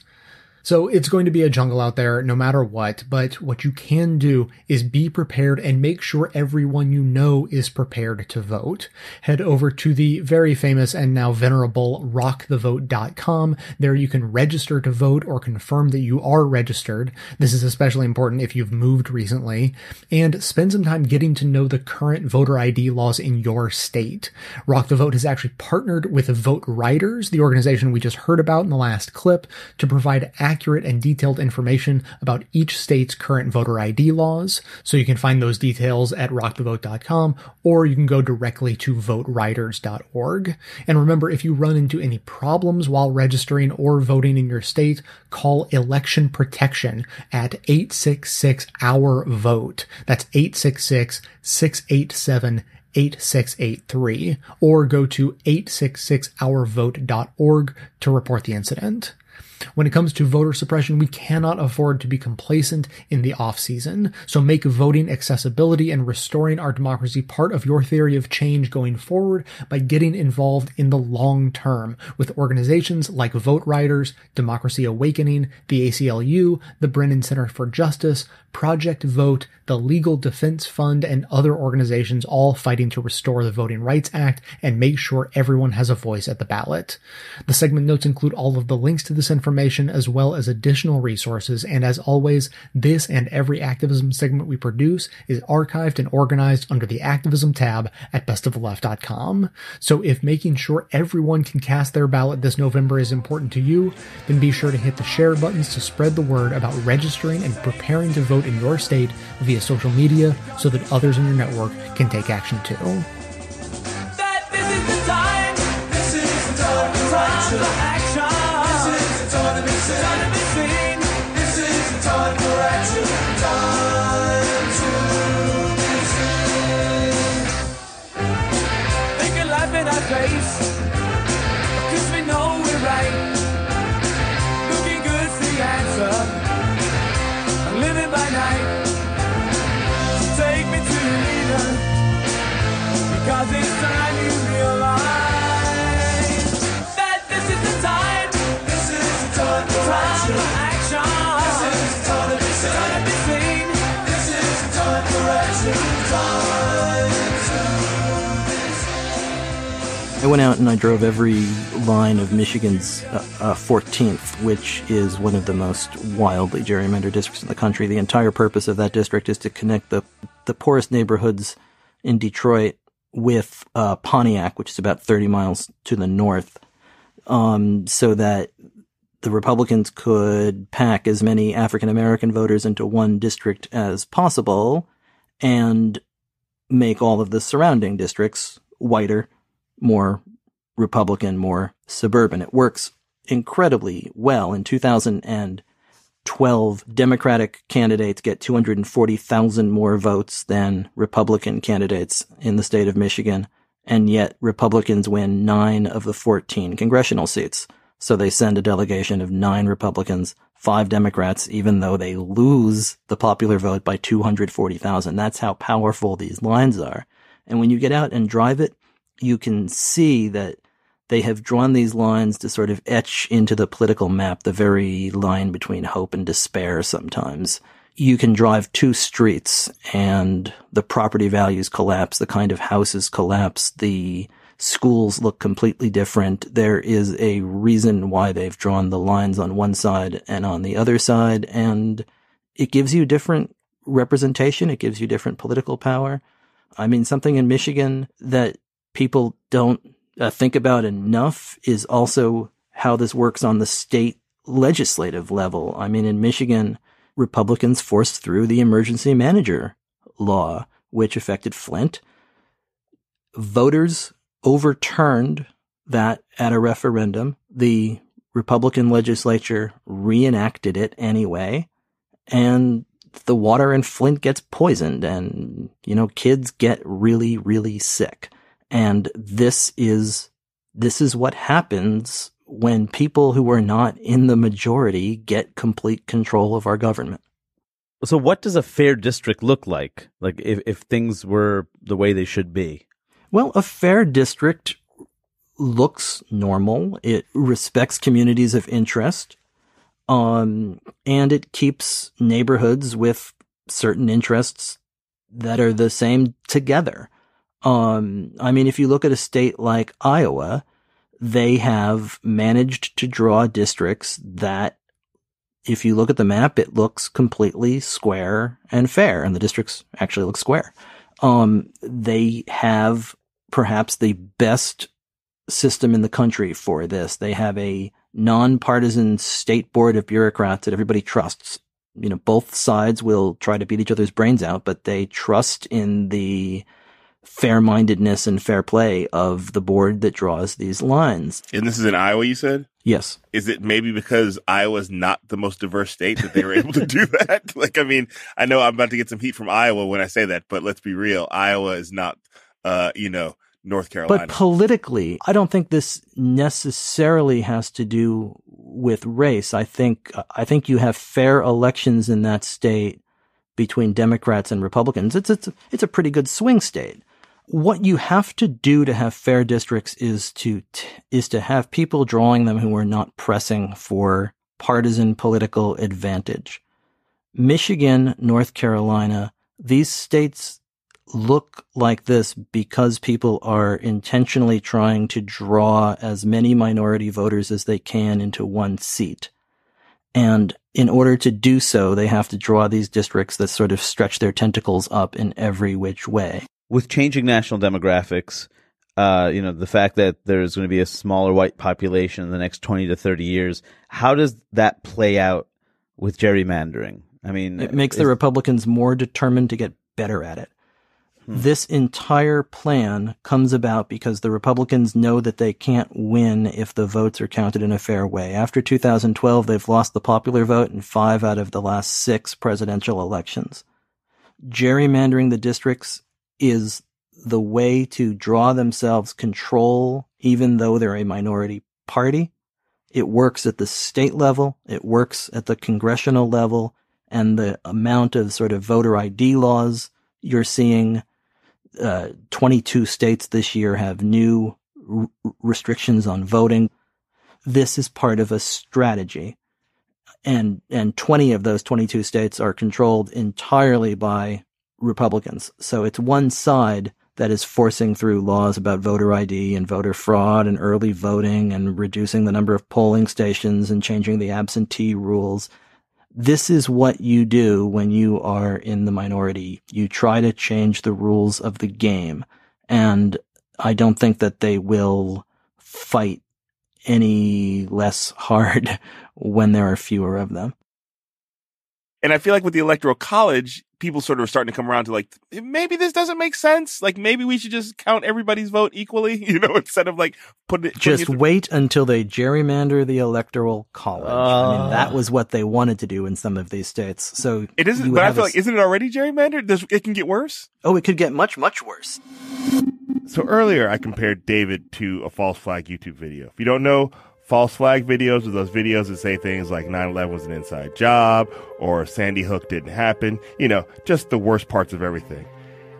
So it's going to be a jungle out there no matter what, but what you can do is be prepared and make sure everyone you know is prepared to vote. Head over to the very famous and now venerable rockthevote.com. There you can register to vote or confirm that you are registered. This is especially important if you've moved recently and spend some time getting to know the current voter ID laws in your state. Rock the Vote has actually partnered with Vote Riders, the organization we just heard about in the last clip, to provide accurate and detailed information about each state's current voter ID laws. So you can find those details at rockthevote.com or you can go directly to voteriders.org. And remember, if you run into any problems while registering or voting in your state, call election protection at 866 our vote. That's 866 687 8683 or go to 866ourvote.org to report the incident. When it comes to voter suppression, we cannot afford to be complacent in the off season. So make voting accessibility and restoring our democracy part of your theory of change going forward by getting involved in the long term with organizations like Vote Riders, Democracy Awakening, the ACLU, the Brennan Center for Justice, Project Vote, the Legal Defense Fund, and other organizations all fighting to restore the Voting Rights Act and make sure everyone has a voice at the ballot. The segment notes include all of the links to this information as well as additional resources, and as always, this and every activism segment we produce is archived and organized under the activism tab at bestoftheleft.com. So if making sure everyone can cast their ballot this November is important to you, then be sure to hit the share buttons to spread the word about registering and preparing to vote in your state via social media so that others in your network can take action too. I went out and I drove every line of Michigan's uh, uh, 14th, which is one of the most wildly gerrymandered districts in the country. The entire purpose of that district is to connect the the poorest neighborhoods in Detroit with uh, Pontiac, which is about 30 miles to the north, um, so that the Republicans could pack as many African American voters into one district as possible and make all of the surrounding districts whiter more Republican, more suburban. It works incredibly well. In 2012, Democratic candidates get 240,000 more votes than Republican candidates in the state of Michigan. And yet Republicans win nine of the 14 congressional seats. So they send a delegation of nine Republicans, five Democrats, even though they lose the popular vote by 240,000. That's how powerful these lines are. And when you get out and drive it, you can see that they have drawn these lines to sort of etch into the political map the very line between hope and despair sometimes. You can drive two streets and the property values collapse, the kind of houses collapse, the schools look completely different. There is a reason why they've drawn the lines on one side and on the other side, and it gives you different representation. It gives you different political power. I mean, something in Michigan that people don't uh, think about enough is also how this works on the state legislative level. I mean, in Michigan, Republicans forced through the emergency manager law, which affected Flint. Voters overturned that at a referendum. The Republican legislature reenacted it anyway. And the water in Flint gets poisoned and, you know, kids get really, really sick. And this is, this is what happens when people who are not in the majority get complete control of our government. So what does a fair district look like? Like if, if things were the way they should be? Well, a fair district looks normal. It respects communities of interest. Um, and it keeps neighborhoods with certain interests that are the same together. Um, I mean, if you look at a state like Iowa, they have managed to draw districts that, if you look at the map, it looks completely square and fair, and the districts actually look square. Um, they have perhaps the best system in the country for this. They have a nonpartisan state board of bureaucrats that everybody trusts. You know, both sides will try to beat each other's brains out, but they trust in the fair-mindedness and fair play of the board that draws these lines. And this is in Iowa, you said? Yes. Is it maybe because Iowa's not the most diverse state that they were able to do (laughs) that? (laughs) Like, I mean, I know I'm about to get some heat from Iowa when I say that, but let's be real. Iowa is not, uh, you know, North Carolina. But politically, I don't think this necessarily has to do with race. I think I think you have fair elections in that state between Democrats and Republicans. It's it's it's a pretty good swing state. What you have to do to have fair districts is to is to have people drawing them who are not pressing for partisan political advantage. Michigan, North Carolina, these states look like this because people are intentionally trying to draw as many minority voters as they can into one seat. And in order to do so, they have to draw these districts that sort of stretch their tentacles up in every which way. With changing national demographics, uh, you know, the fact that there's going to be a smaller white population in the next 20 to 30 years, how does that play out with gerrymandering? I mean, it makes the Republicans more determined to get better at it. This entire plan comes about because the Republicans know that they can't win if the votes are counted in a fair way. After 2012, they've lost the popular vote in five out of the last six presidential elections. Gerrymandering the districts is the way to draw themselves control, even though they're a minority party. It works at the state level. It works at the congressional level and the amount of sort of voter ID laws you're seeing uh, 22 states this year have new r- restrictions on voting. This is part of a strategy. And, and 20 of those 22 states are controlled entirely by Republicans. So it's one side that is forcing through laws about voter ID and voter fraud and early voting and reducing the number of polling stations and changing the absentee rules this is what you do when you are in the minority. You try to change the rules of the game. And I don't think that they will fight any less (laughs) hard when there are fewer of them. And I feel like with the electoral college, people sort of are starting to come around to like, maybe this doesn't make sense. Like maybe we should just count everybody's vote equally, (laughs) you know, instead of like putting it. Just putting it wait until they gerrymander the electoral college. I mean, Uh. that was what they wanted to do in some of these states. So it isn't, but I feel a like, isn't it already gerrymandered? Does, it can get worse. Oh, it could get much, much worse. So earlier I compared David to a false flag YouTube video. If you don't know, false flag videos or those videos that say things like 9-11 was an inside job or Sandy Hook didn't happen. You know, just the worst parts of everything.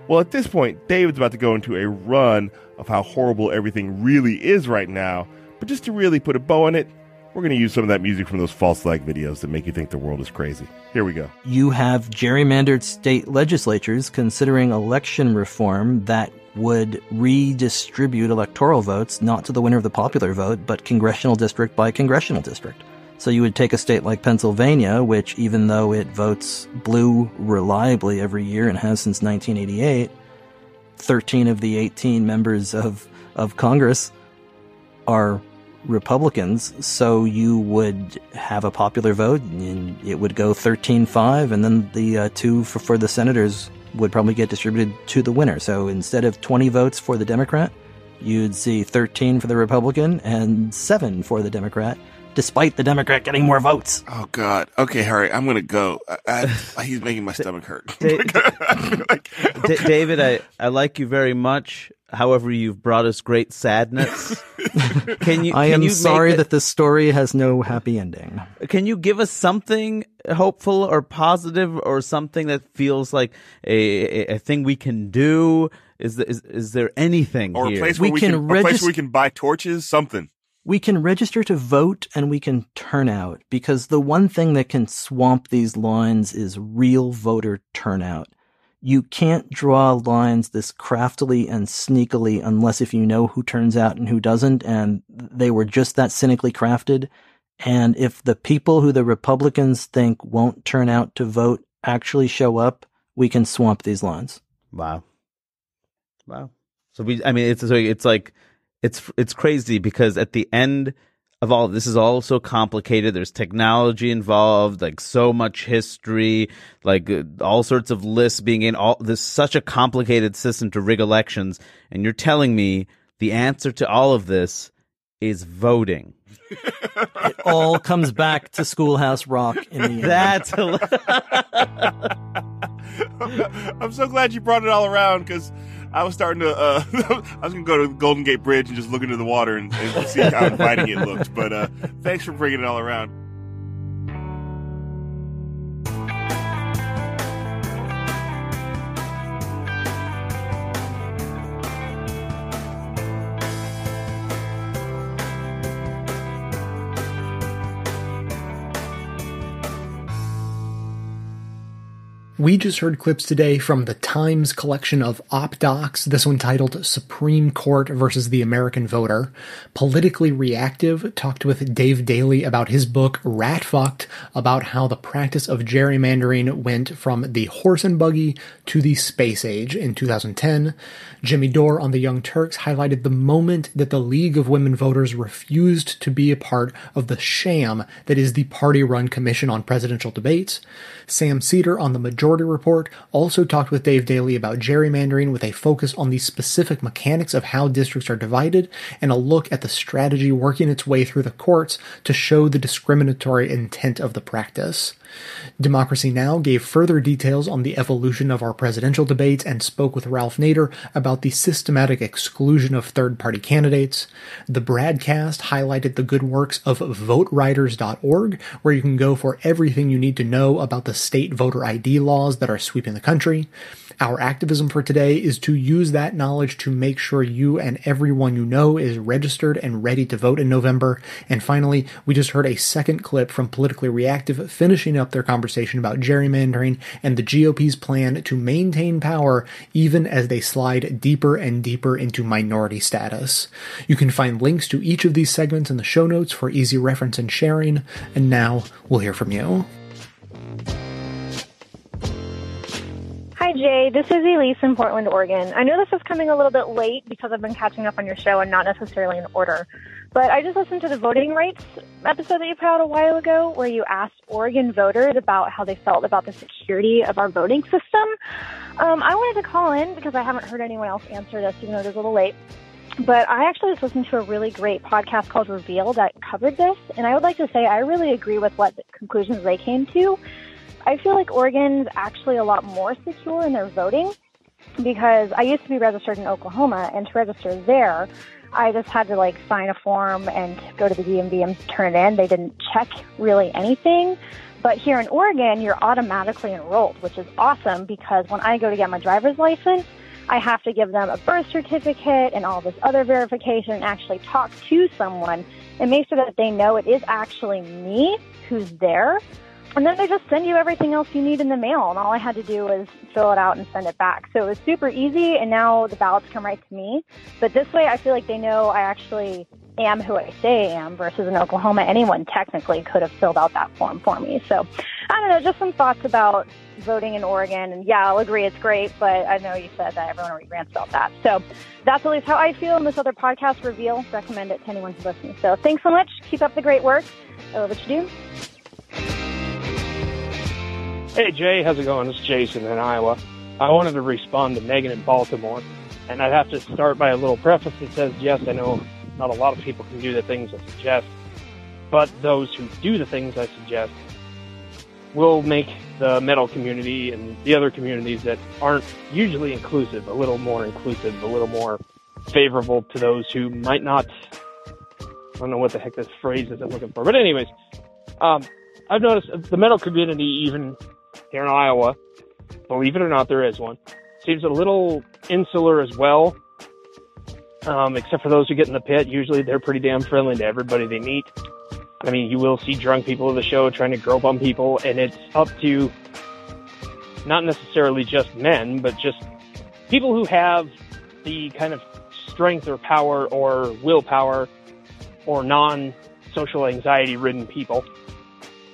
Well, at this point, David's about to go into a run of how horrible everything really is right now. But just to really put a bow on it, we're going to use some of that music from those false flag videos that make you think the world is crazy. Here we go. you have gerrymandered state legislatures considering election reform that would redistribute electoral votes not to the winner of the popular vote, but congressional district by congressional district. So you would take a state like Pennsylvania, which even though it votes blue reliably every year and has since 1988, 13 of the 18 members of, of Congress are Republicans, so you would have a popular vote, and it would go 13-5, and then the uh, two for, for the senators would probably get distributed to the winner. So instead of 20 votes for the Democrat, you'd see 13 for the Republican and 7 for the Democrat, despite the Democrat getting more votes. Oh God. Okay, Hari, I'm gonna go. I, I, (laughs) he's making my stomach hurt. D- (laughs) David, I, I like you very much. However, you've brought us great sadness. (laughs) can you? I can am you sorry it- that this story has no happy ending. Can you give us something hopeful or positive or something that feels like a, a, a thing we can do? Is, there- is is there anything or a here? place where we, can, a place where we can buy torches, something. We can register to vote and we can turn out because the one thing that can swamp these lines is real voter turnout. You can't draw lines this craftily and sneakily unless if you know who turns out and who doesn't, and they were just that cynically crafted. And if the people who the Republicans think won't turn out to vote actually show up, we can swamp these lines. Wow. Wow. So we, I mean, it's so it's like it's it's crazy because at the end of all this is all so complicated. There's technology involved, like so much history, like uh, all sorts of lists being in all this such a complicated system to rig elections. And you're telling me the answer to all of this is voting. it all comes back to Schoolhouse Rock in the end. That's (laughs) (laughs) I'm so glad you brought it all around because I was starting to. Uh, (laughs) I was gonna go to Golden Gate Bridge and just look into the water and, and see how inviting it looked. But uh, thanks for bringing it all around. We just heard clips today from the Times collection of op docs, this one titled Supreme Court versus the American Voter. Politically Reactive talked with Dave Daley about his book Rat Fucked, about how the practice of gerrymandering went from the horse and buggy to the space age in 2010. Jimmy Dore on the Young Turks highlighted the moment that the League of Women Voters refused to be a part of the sham that is the party run Commission on Presidential Debates. Sam Seder on the Majority Report also talked with Dave Daley about gerrymandering with a focus on the specific mechanics of how districts are divided and a look at the strategy working its way through the courts to show the discriminatory intent of the practice. Democracy Now! gave further details on the evolution of our presidential debates and spoke with Ralph Nader about the systematic exclusion of third party candidates. The broadcast highlighted the good works of voteriders.org, where you can go for everything you need to know about the state voter ID laws that are sweeping the country. Our activism for today is to use that knowledge to make sure you and everyone you know is registered and ready to vote in November. And finally, we just heard a second clip from Politically Reactive finishing up their conversation about gerrymandering and the GOP's plan to maintain power even as they slide deeper and deeper into minority status. You can find links to each of these segments in the show notes for easy reference and sharing. And now we'll hear from you. Jay. This is Elise in Portland, Oregon. I know this is coming a little bit late because I've been catching up on your show and not necessarily in order. But I just listened to the voting rights episode that you put out a while ago where you asked Oregon voters about how they felt about the security of our voting system. Um, I wanted to call in because I haven't heard anyone else answer this, even though it is a little late. But I actually just listened to a really great podcast called Reveal that covered this. And I would like to say I really agree with what the conclusions they came to. I feel like Oregon's actually a lot more secure in their voting because I used to be registered in Oklahoma, and to register there, I just had to like sign a form and go to the DMV and turn it in. They didn't check really anything. But here in Oregon, you're automatically enrolled, which is awesome because when I go to get my driver's license, I have to give them a birth certificate and all this other verification and actually talk to someone and make sure that they know it is actually me who's there and then they just send you everything else you need in the mail, and all I had to do was fill it out and send it back. So it was super easy, and now the ballots come right to me. But this way, I feel like they know I actually am who I say I am versus in Oklahoma, anyone technically could have filled out that form for me. So I don't know, just some thoughts about voting in Oregon. And yeah, I'll agree it's great, but I know you said that everyone already rants about that. So that's at least how I feel in this other podcast reveal. Recommend it to anyone who's listening. So thanks so much. Keep up the great work. I love what you do. Hey Jay, how's it going? It's Jason in Iowa. I wanted to respond to Megan in Baltimore, and I'd have to start by a little preface that says, yes, I know not a lot of people can do the things I suggest, but those who do the things I suggest will make the metal community and the other communities that aren't usually inclusive a little more inclusive, a little more favorable to those who might not. I don't know what the heck this phrase is I'm looking for, but anyways, um, I've noticed the metal community, even here in Iowa, believe it or not, there is one, seems a little insular as well. Um, except for those who get in the pit, usually they're pretty damn friendly to everybody they meet. I mean, you will see drunk people at the show trying to grope on people, and it's up to not necessarily just men, but just people who have the kind of strength or power or willpower or non social anxiety ridden people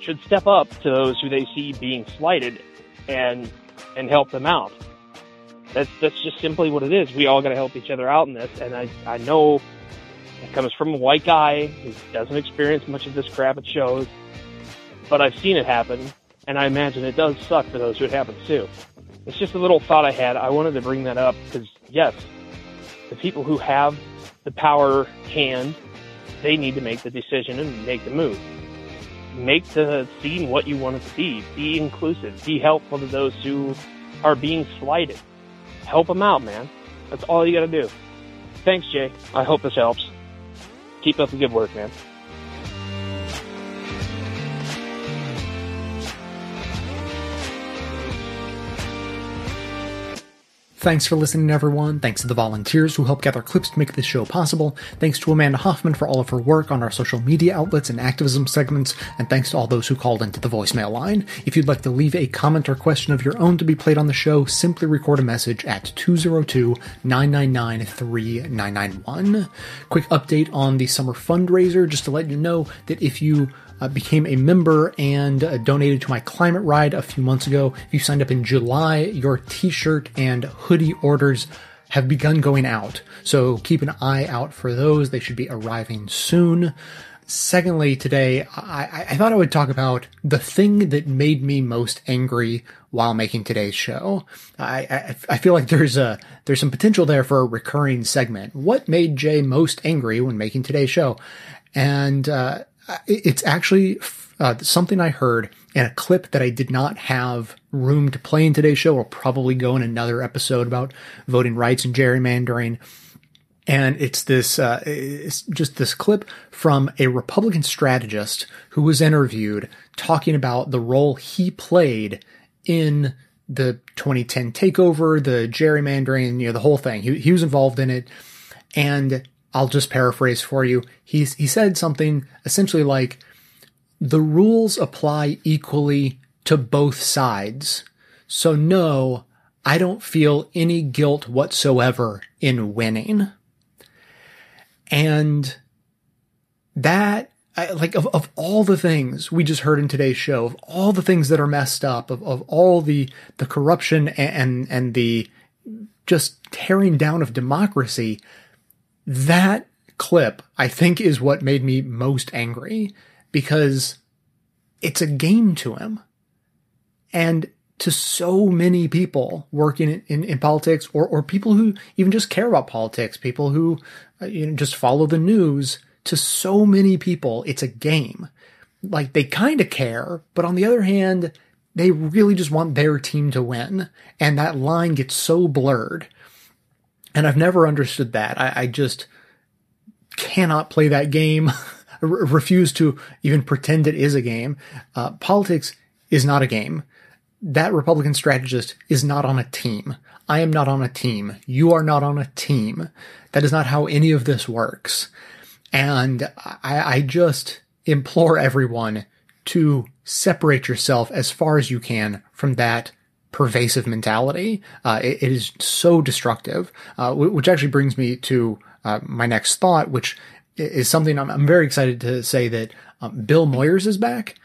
should step up to those who they see being slighted and and help them out. That's that's just simply what it is. We all got to help each other out in this, and I I know It comes from a white guy who doesn't experience much of this crap at shows, but I've seen it happen, and I imagine it does suck for those who it happens to. It's just a little thought I had. I wanted to bring that up because, yes, the people who have the power hand, they need to make the decision and make the move. Make the scene what you want to see. Be inclusive. Be helpful to those who are being slighted. Help them out, man. That's all you got to do. Thanks, Jay. I hope this helps. Keep up the good work, man. Thanks for listening, everyone. Thanks to the volunteers who help gather clips to make this show possible. Thanks to Amanda Hoffman for all of her work on our social media outlets and activism segments. And thanks to all those who called into the voicemail line. If you'd like to leave a comment or question of your own to be played on the show, simply record a message at 202 999 3991. Quick update on the summer fundraiser, just to let you know that if you uh, became a member and uh, donated to my climate ride a few months ago. If you signed up in July, your t-shirt and hoodie orders have begun going out. So keep an eye out for those. They should be arriving soon. Secondly, today, I, I, thought I would talk about the thing that made me most angry while making today's show. I, I, I, feel like there's a, there's some potential there for a recurring segment. What made Jay most angry when making today's show? And, uh, it's actually uh, something I heard in a clip that I did not have room to play in today's show. Will probably go in another episode about voting rights and gerrymandering. And it's this, uh, it's just this clip from a Republican strategist who was interviewed talking about the role he played in the 2010 takeover, the gerrymandering, you know, the whole thing. He, he was involved in it. And I'll just paraphrase for you. He's, he said something essentially like, the rules apply equally to both sides. So no, I don't feel any guilt whatsoever in winning. And that, like, of, of all the things we just heard in today's show, of all the things that are messed up, of, of all the, the corruption and, and the just tearing down of democracy, that clip, I think, is what made me most angry because it's a game to him. And to so many people working in, in, politics or, or people who even just care about politics, people who uh, you know, just follow the news, to so many people, it's a game. Like they kind of care, but on the other hand, they really just want their team to win. And that line gets so blurred. And I've never understood that. I, I just cannot play that game. (laughs) refuse to even pretend it is a game. Uh, politics is not a game. That Republican strategist is not on a team. I am not on a team. You are not on a team. That is not how any of this works. And I, I just implore everyone to separate yourself as far as you can from that pervasive mentality. Uh, it, it is so destructive, uh, which actually brings me to uh, my next thought, which is something I'm, I'm very excited to say that um, Bill Moyers is back.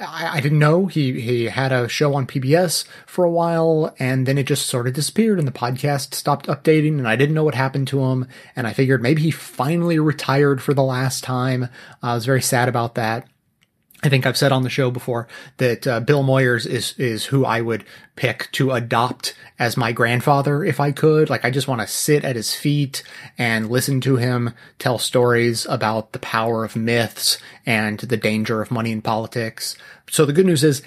I, I, didn't know he he had a show on PBS for a while, and then it just sort of disappeared, and the podcast stopped updating, and I didn't know what happened to him. And I figured maybe he finally retired for the last time. I was very sad about that. I think I've said on the show before that uh, Bill Moyers is is who I would pick to adopt as my grandfather if I could. Like I just want to sit at his feet and listen to him tell stories about the power of myths and the danger of money in politics. So the good news is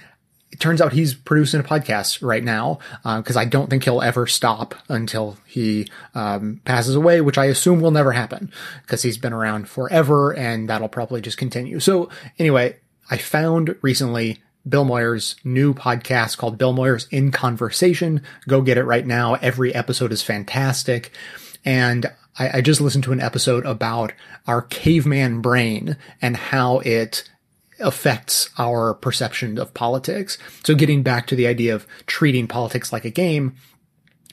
it turns out he's producing a podcast right now because uh, I don't think he'll ever stop until he um, passes away, which I assume will never happen because he's been around forever and that'll probably just continue. So anyway, I found recently Bill Moyers' new podcast called Bill Moyers in Conversation. Go get it right now. Every episode is fantastic. And I, I just listened to an episode about our caveman brain and how it affects our perception of politics. So getting back to the idea of treating politics like a game,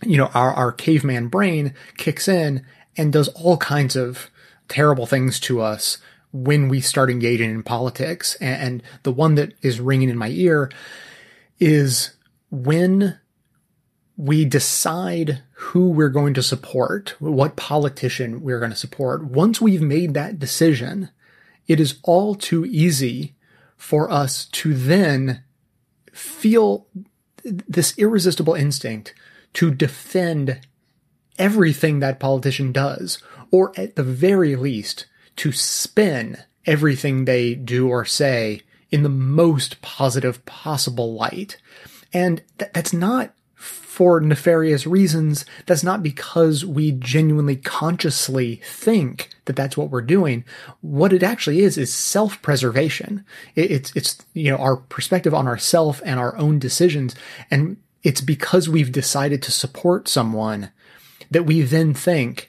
you know, our, our caveman brain kicks in and does all kinds of terrible things to us when we start engaging in politics. And, the one that is ringing in my ear is when we decide who we're going to support, what politician we're going to support. Once we've made that decision, it is all too easy for us to then feel this irresistible instinct to defend everything that politician does, or at the very least, to spin everything they do or say in the most positive possible light. And th- that's not for nefarious reasons. That's not because we genuinely consciously think that that's what we're doing. What it actually is, is self-preservation. It, it's, it's, you know, our perspective on ourself and our own decisions. And it's because we've decided to support someone that we then think,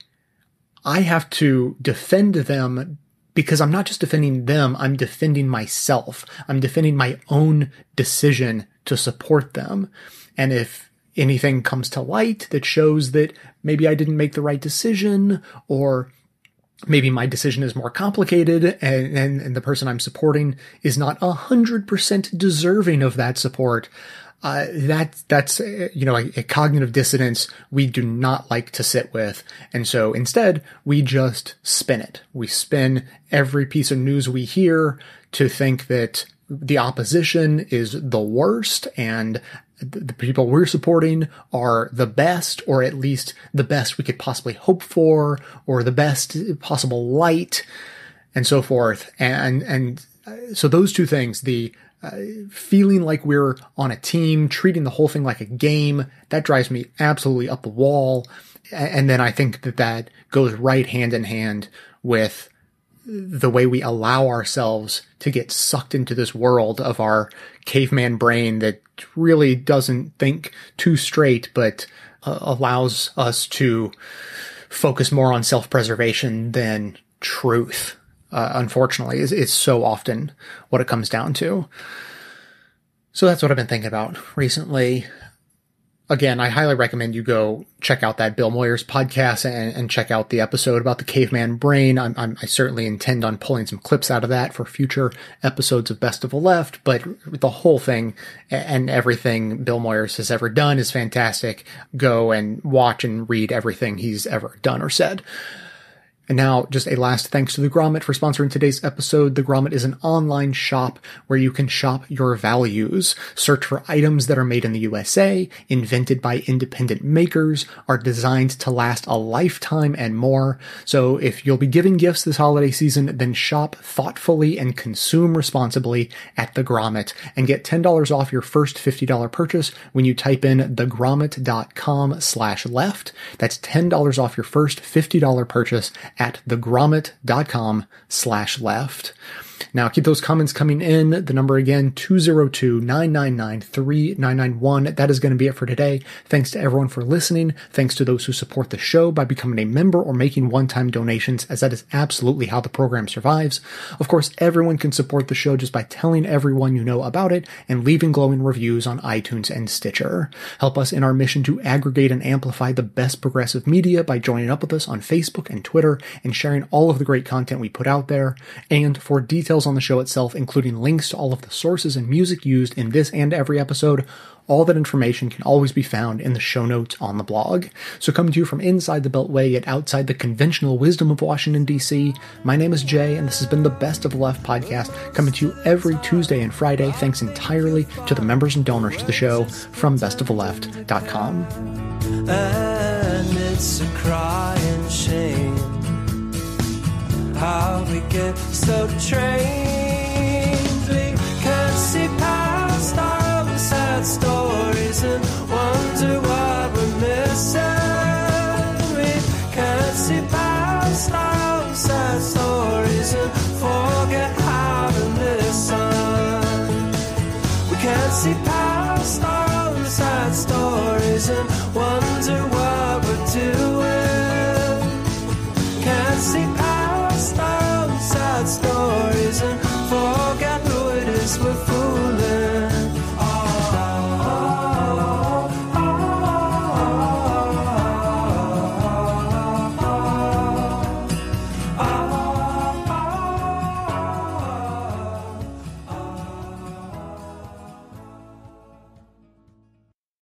I have to defend them because I'm not just defending them, I'm defending myself. I'm defending my own decision to support them. And if anything comes to light that shows that maybe I didn't make the right decision or maybe my decision is more complicated and, and, and the person I'm supporting is not a hundred percent deserving of that support. Uh, that, that's, uh, you know, a, a, cognitive dissonance we do not like to sit with. And so instead, we just spin it. We spin every piece of news we hear to think that the opposition is the worst and the people we're supporting are the best, or at least the best we could possibly hope for, or the best possible light, and so forth. And, and uh, so those two things, the uh, feeling like we're on a team, treating the whole thing like a game, that drives me absolutely up the wall. And then I think that that goes right hand in hand with the way we allow ourselves to get sucked into this world of our caveman brain that really doesn't think too straight, but uh, allows us to focus more on self-preservation than truth. Uh, unfortunately, is, is so often what it comes down to. So that's what I've been thinking about recently again, I highly recommend you go check out that Bill Moyers podcast and, and check out the episode about the caveman brain. I'm, I'm, i certainly intend on pulling some clips out of that for future episodes of Best of the Left, but the whole thing and everything Bill Moyers has ever done is fantastic. Go and watch and read everything he's ever done or said. And now, just a last thanks to The Grommet for sponsoring today's episode. The Grommet is an online shop where you can shop your values. Search for items that are made in the USA, invented by independent makers, are designed to last a lifetime and more. So if you'll be giving gifts this holiday season, then shop thoughtfully and consume responsibly at The Grommet and get $10 off your first $50 purchase when you type in thegrommet.com slash left. That's $10 off your first $50 purchase at thegrommet.com slash left. Now keep those comments coming in. The number again, 202-999-3991. That is going to be it for today. Thanks to everyone for listening. Thanks to those who support the show by becoming a member or making one-time donations, as that is absolutely how the program survives. Of course, everyone can support the show just by telling everyone you know about it and leaving glowing reviews on iTunes and Stitcher. Help us in our mission to aggregate and amplify the best progressive media by joining up with us on Facebook and Twitter and sharing all of the great content we put out there. And for details details on the show itself, including links to all of the sources and music used in this and every episode. All that information can always be found in the show notes on the blog. So coming to you from inside the Beltway yet outside the conventional wisdom of Washington, D.C., my name is Jay, and this has been the Best of the Left podcast, coming to you every Tuesday and Friday, thanks entirely to the members and donors to the show from bestoftheleft.com. And it's a how we get so trained. We can't see past the sad stories and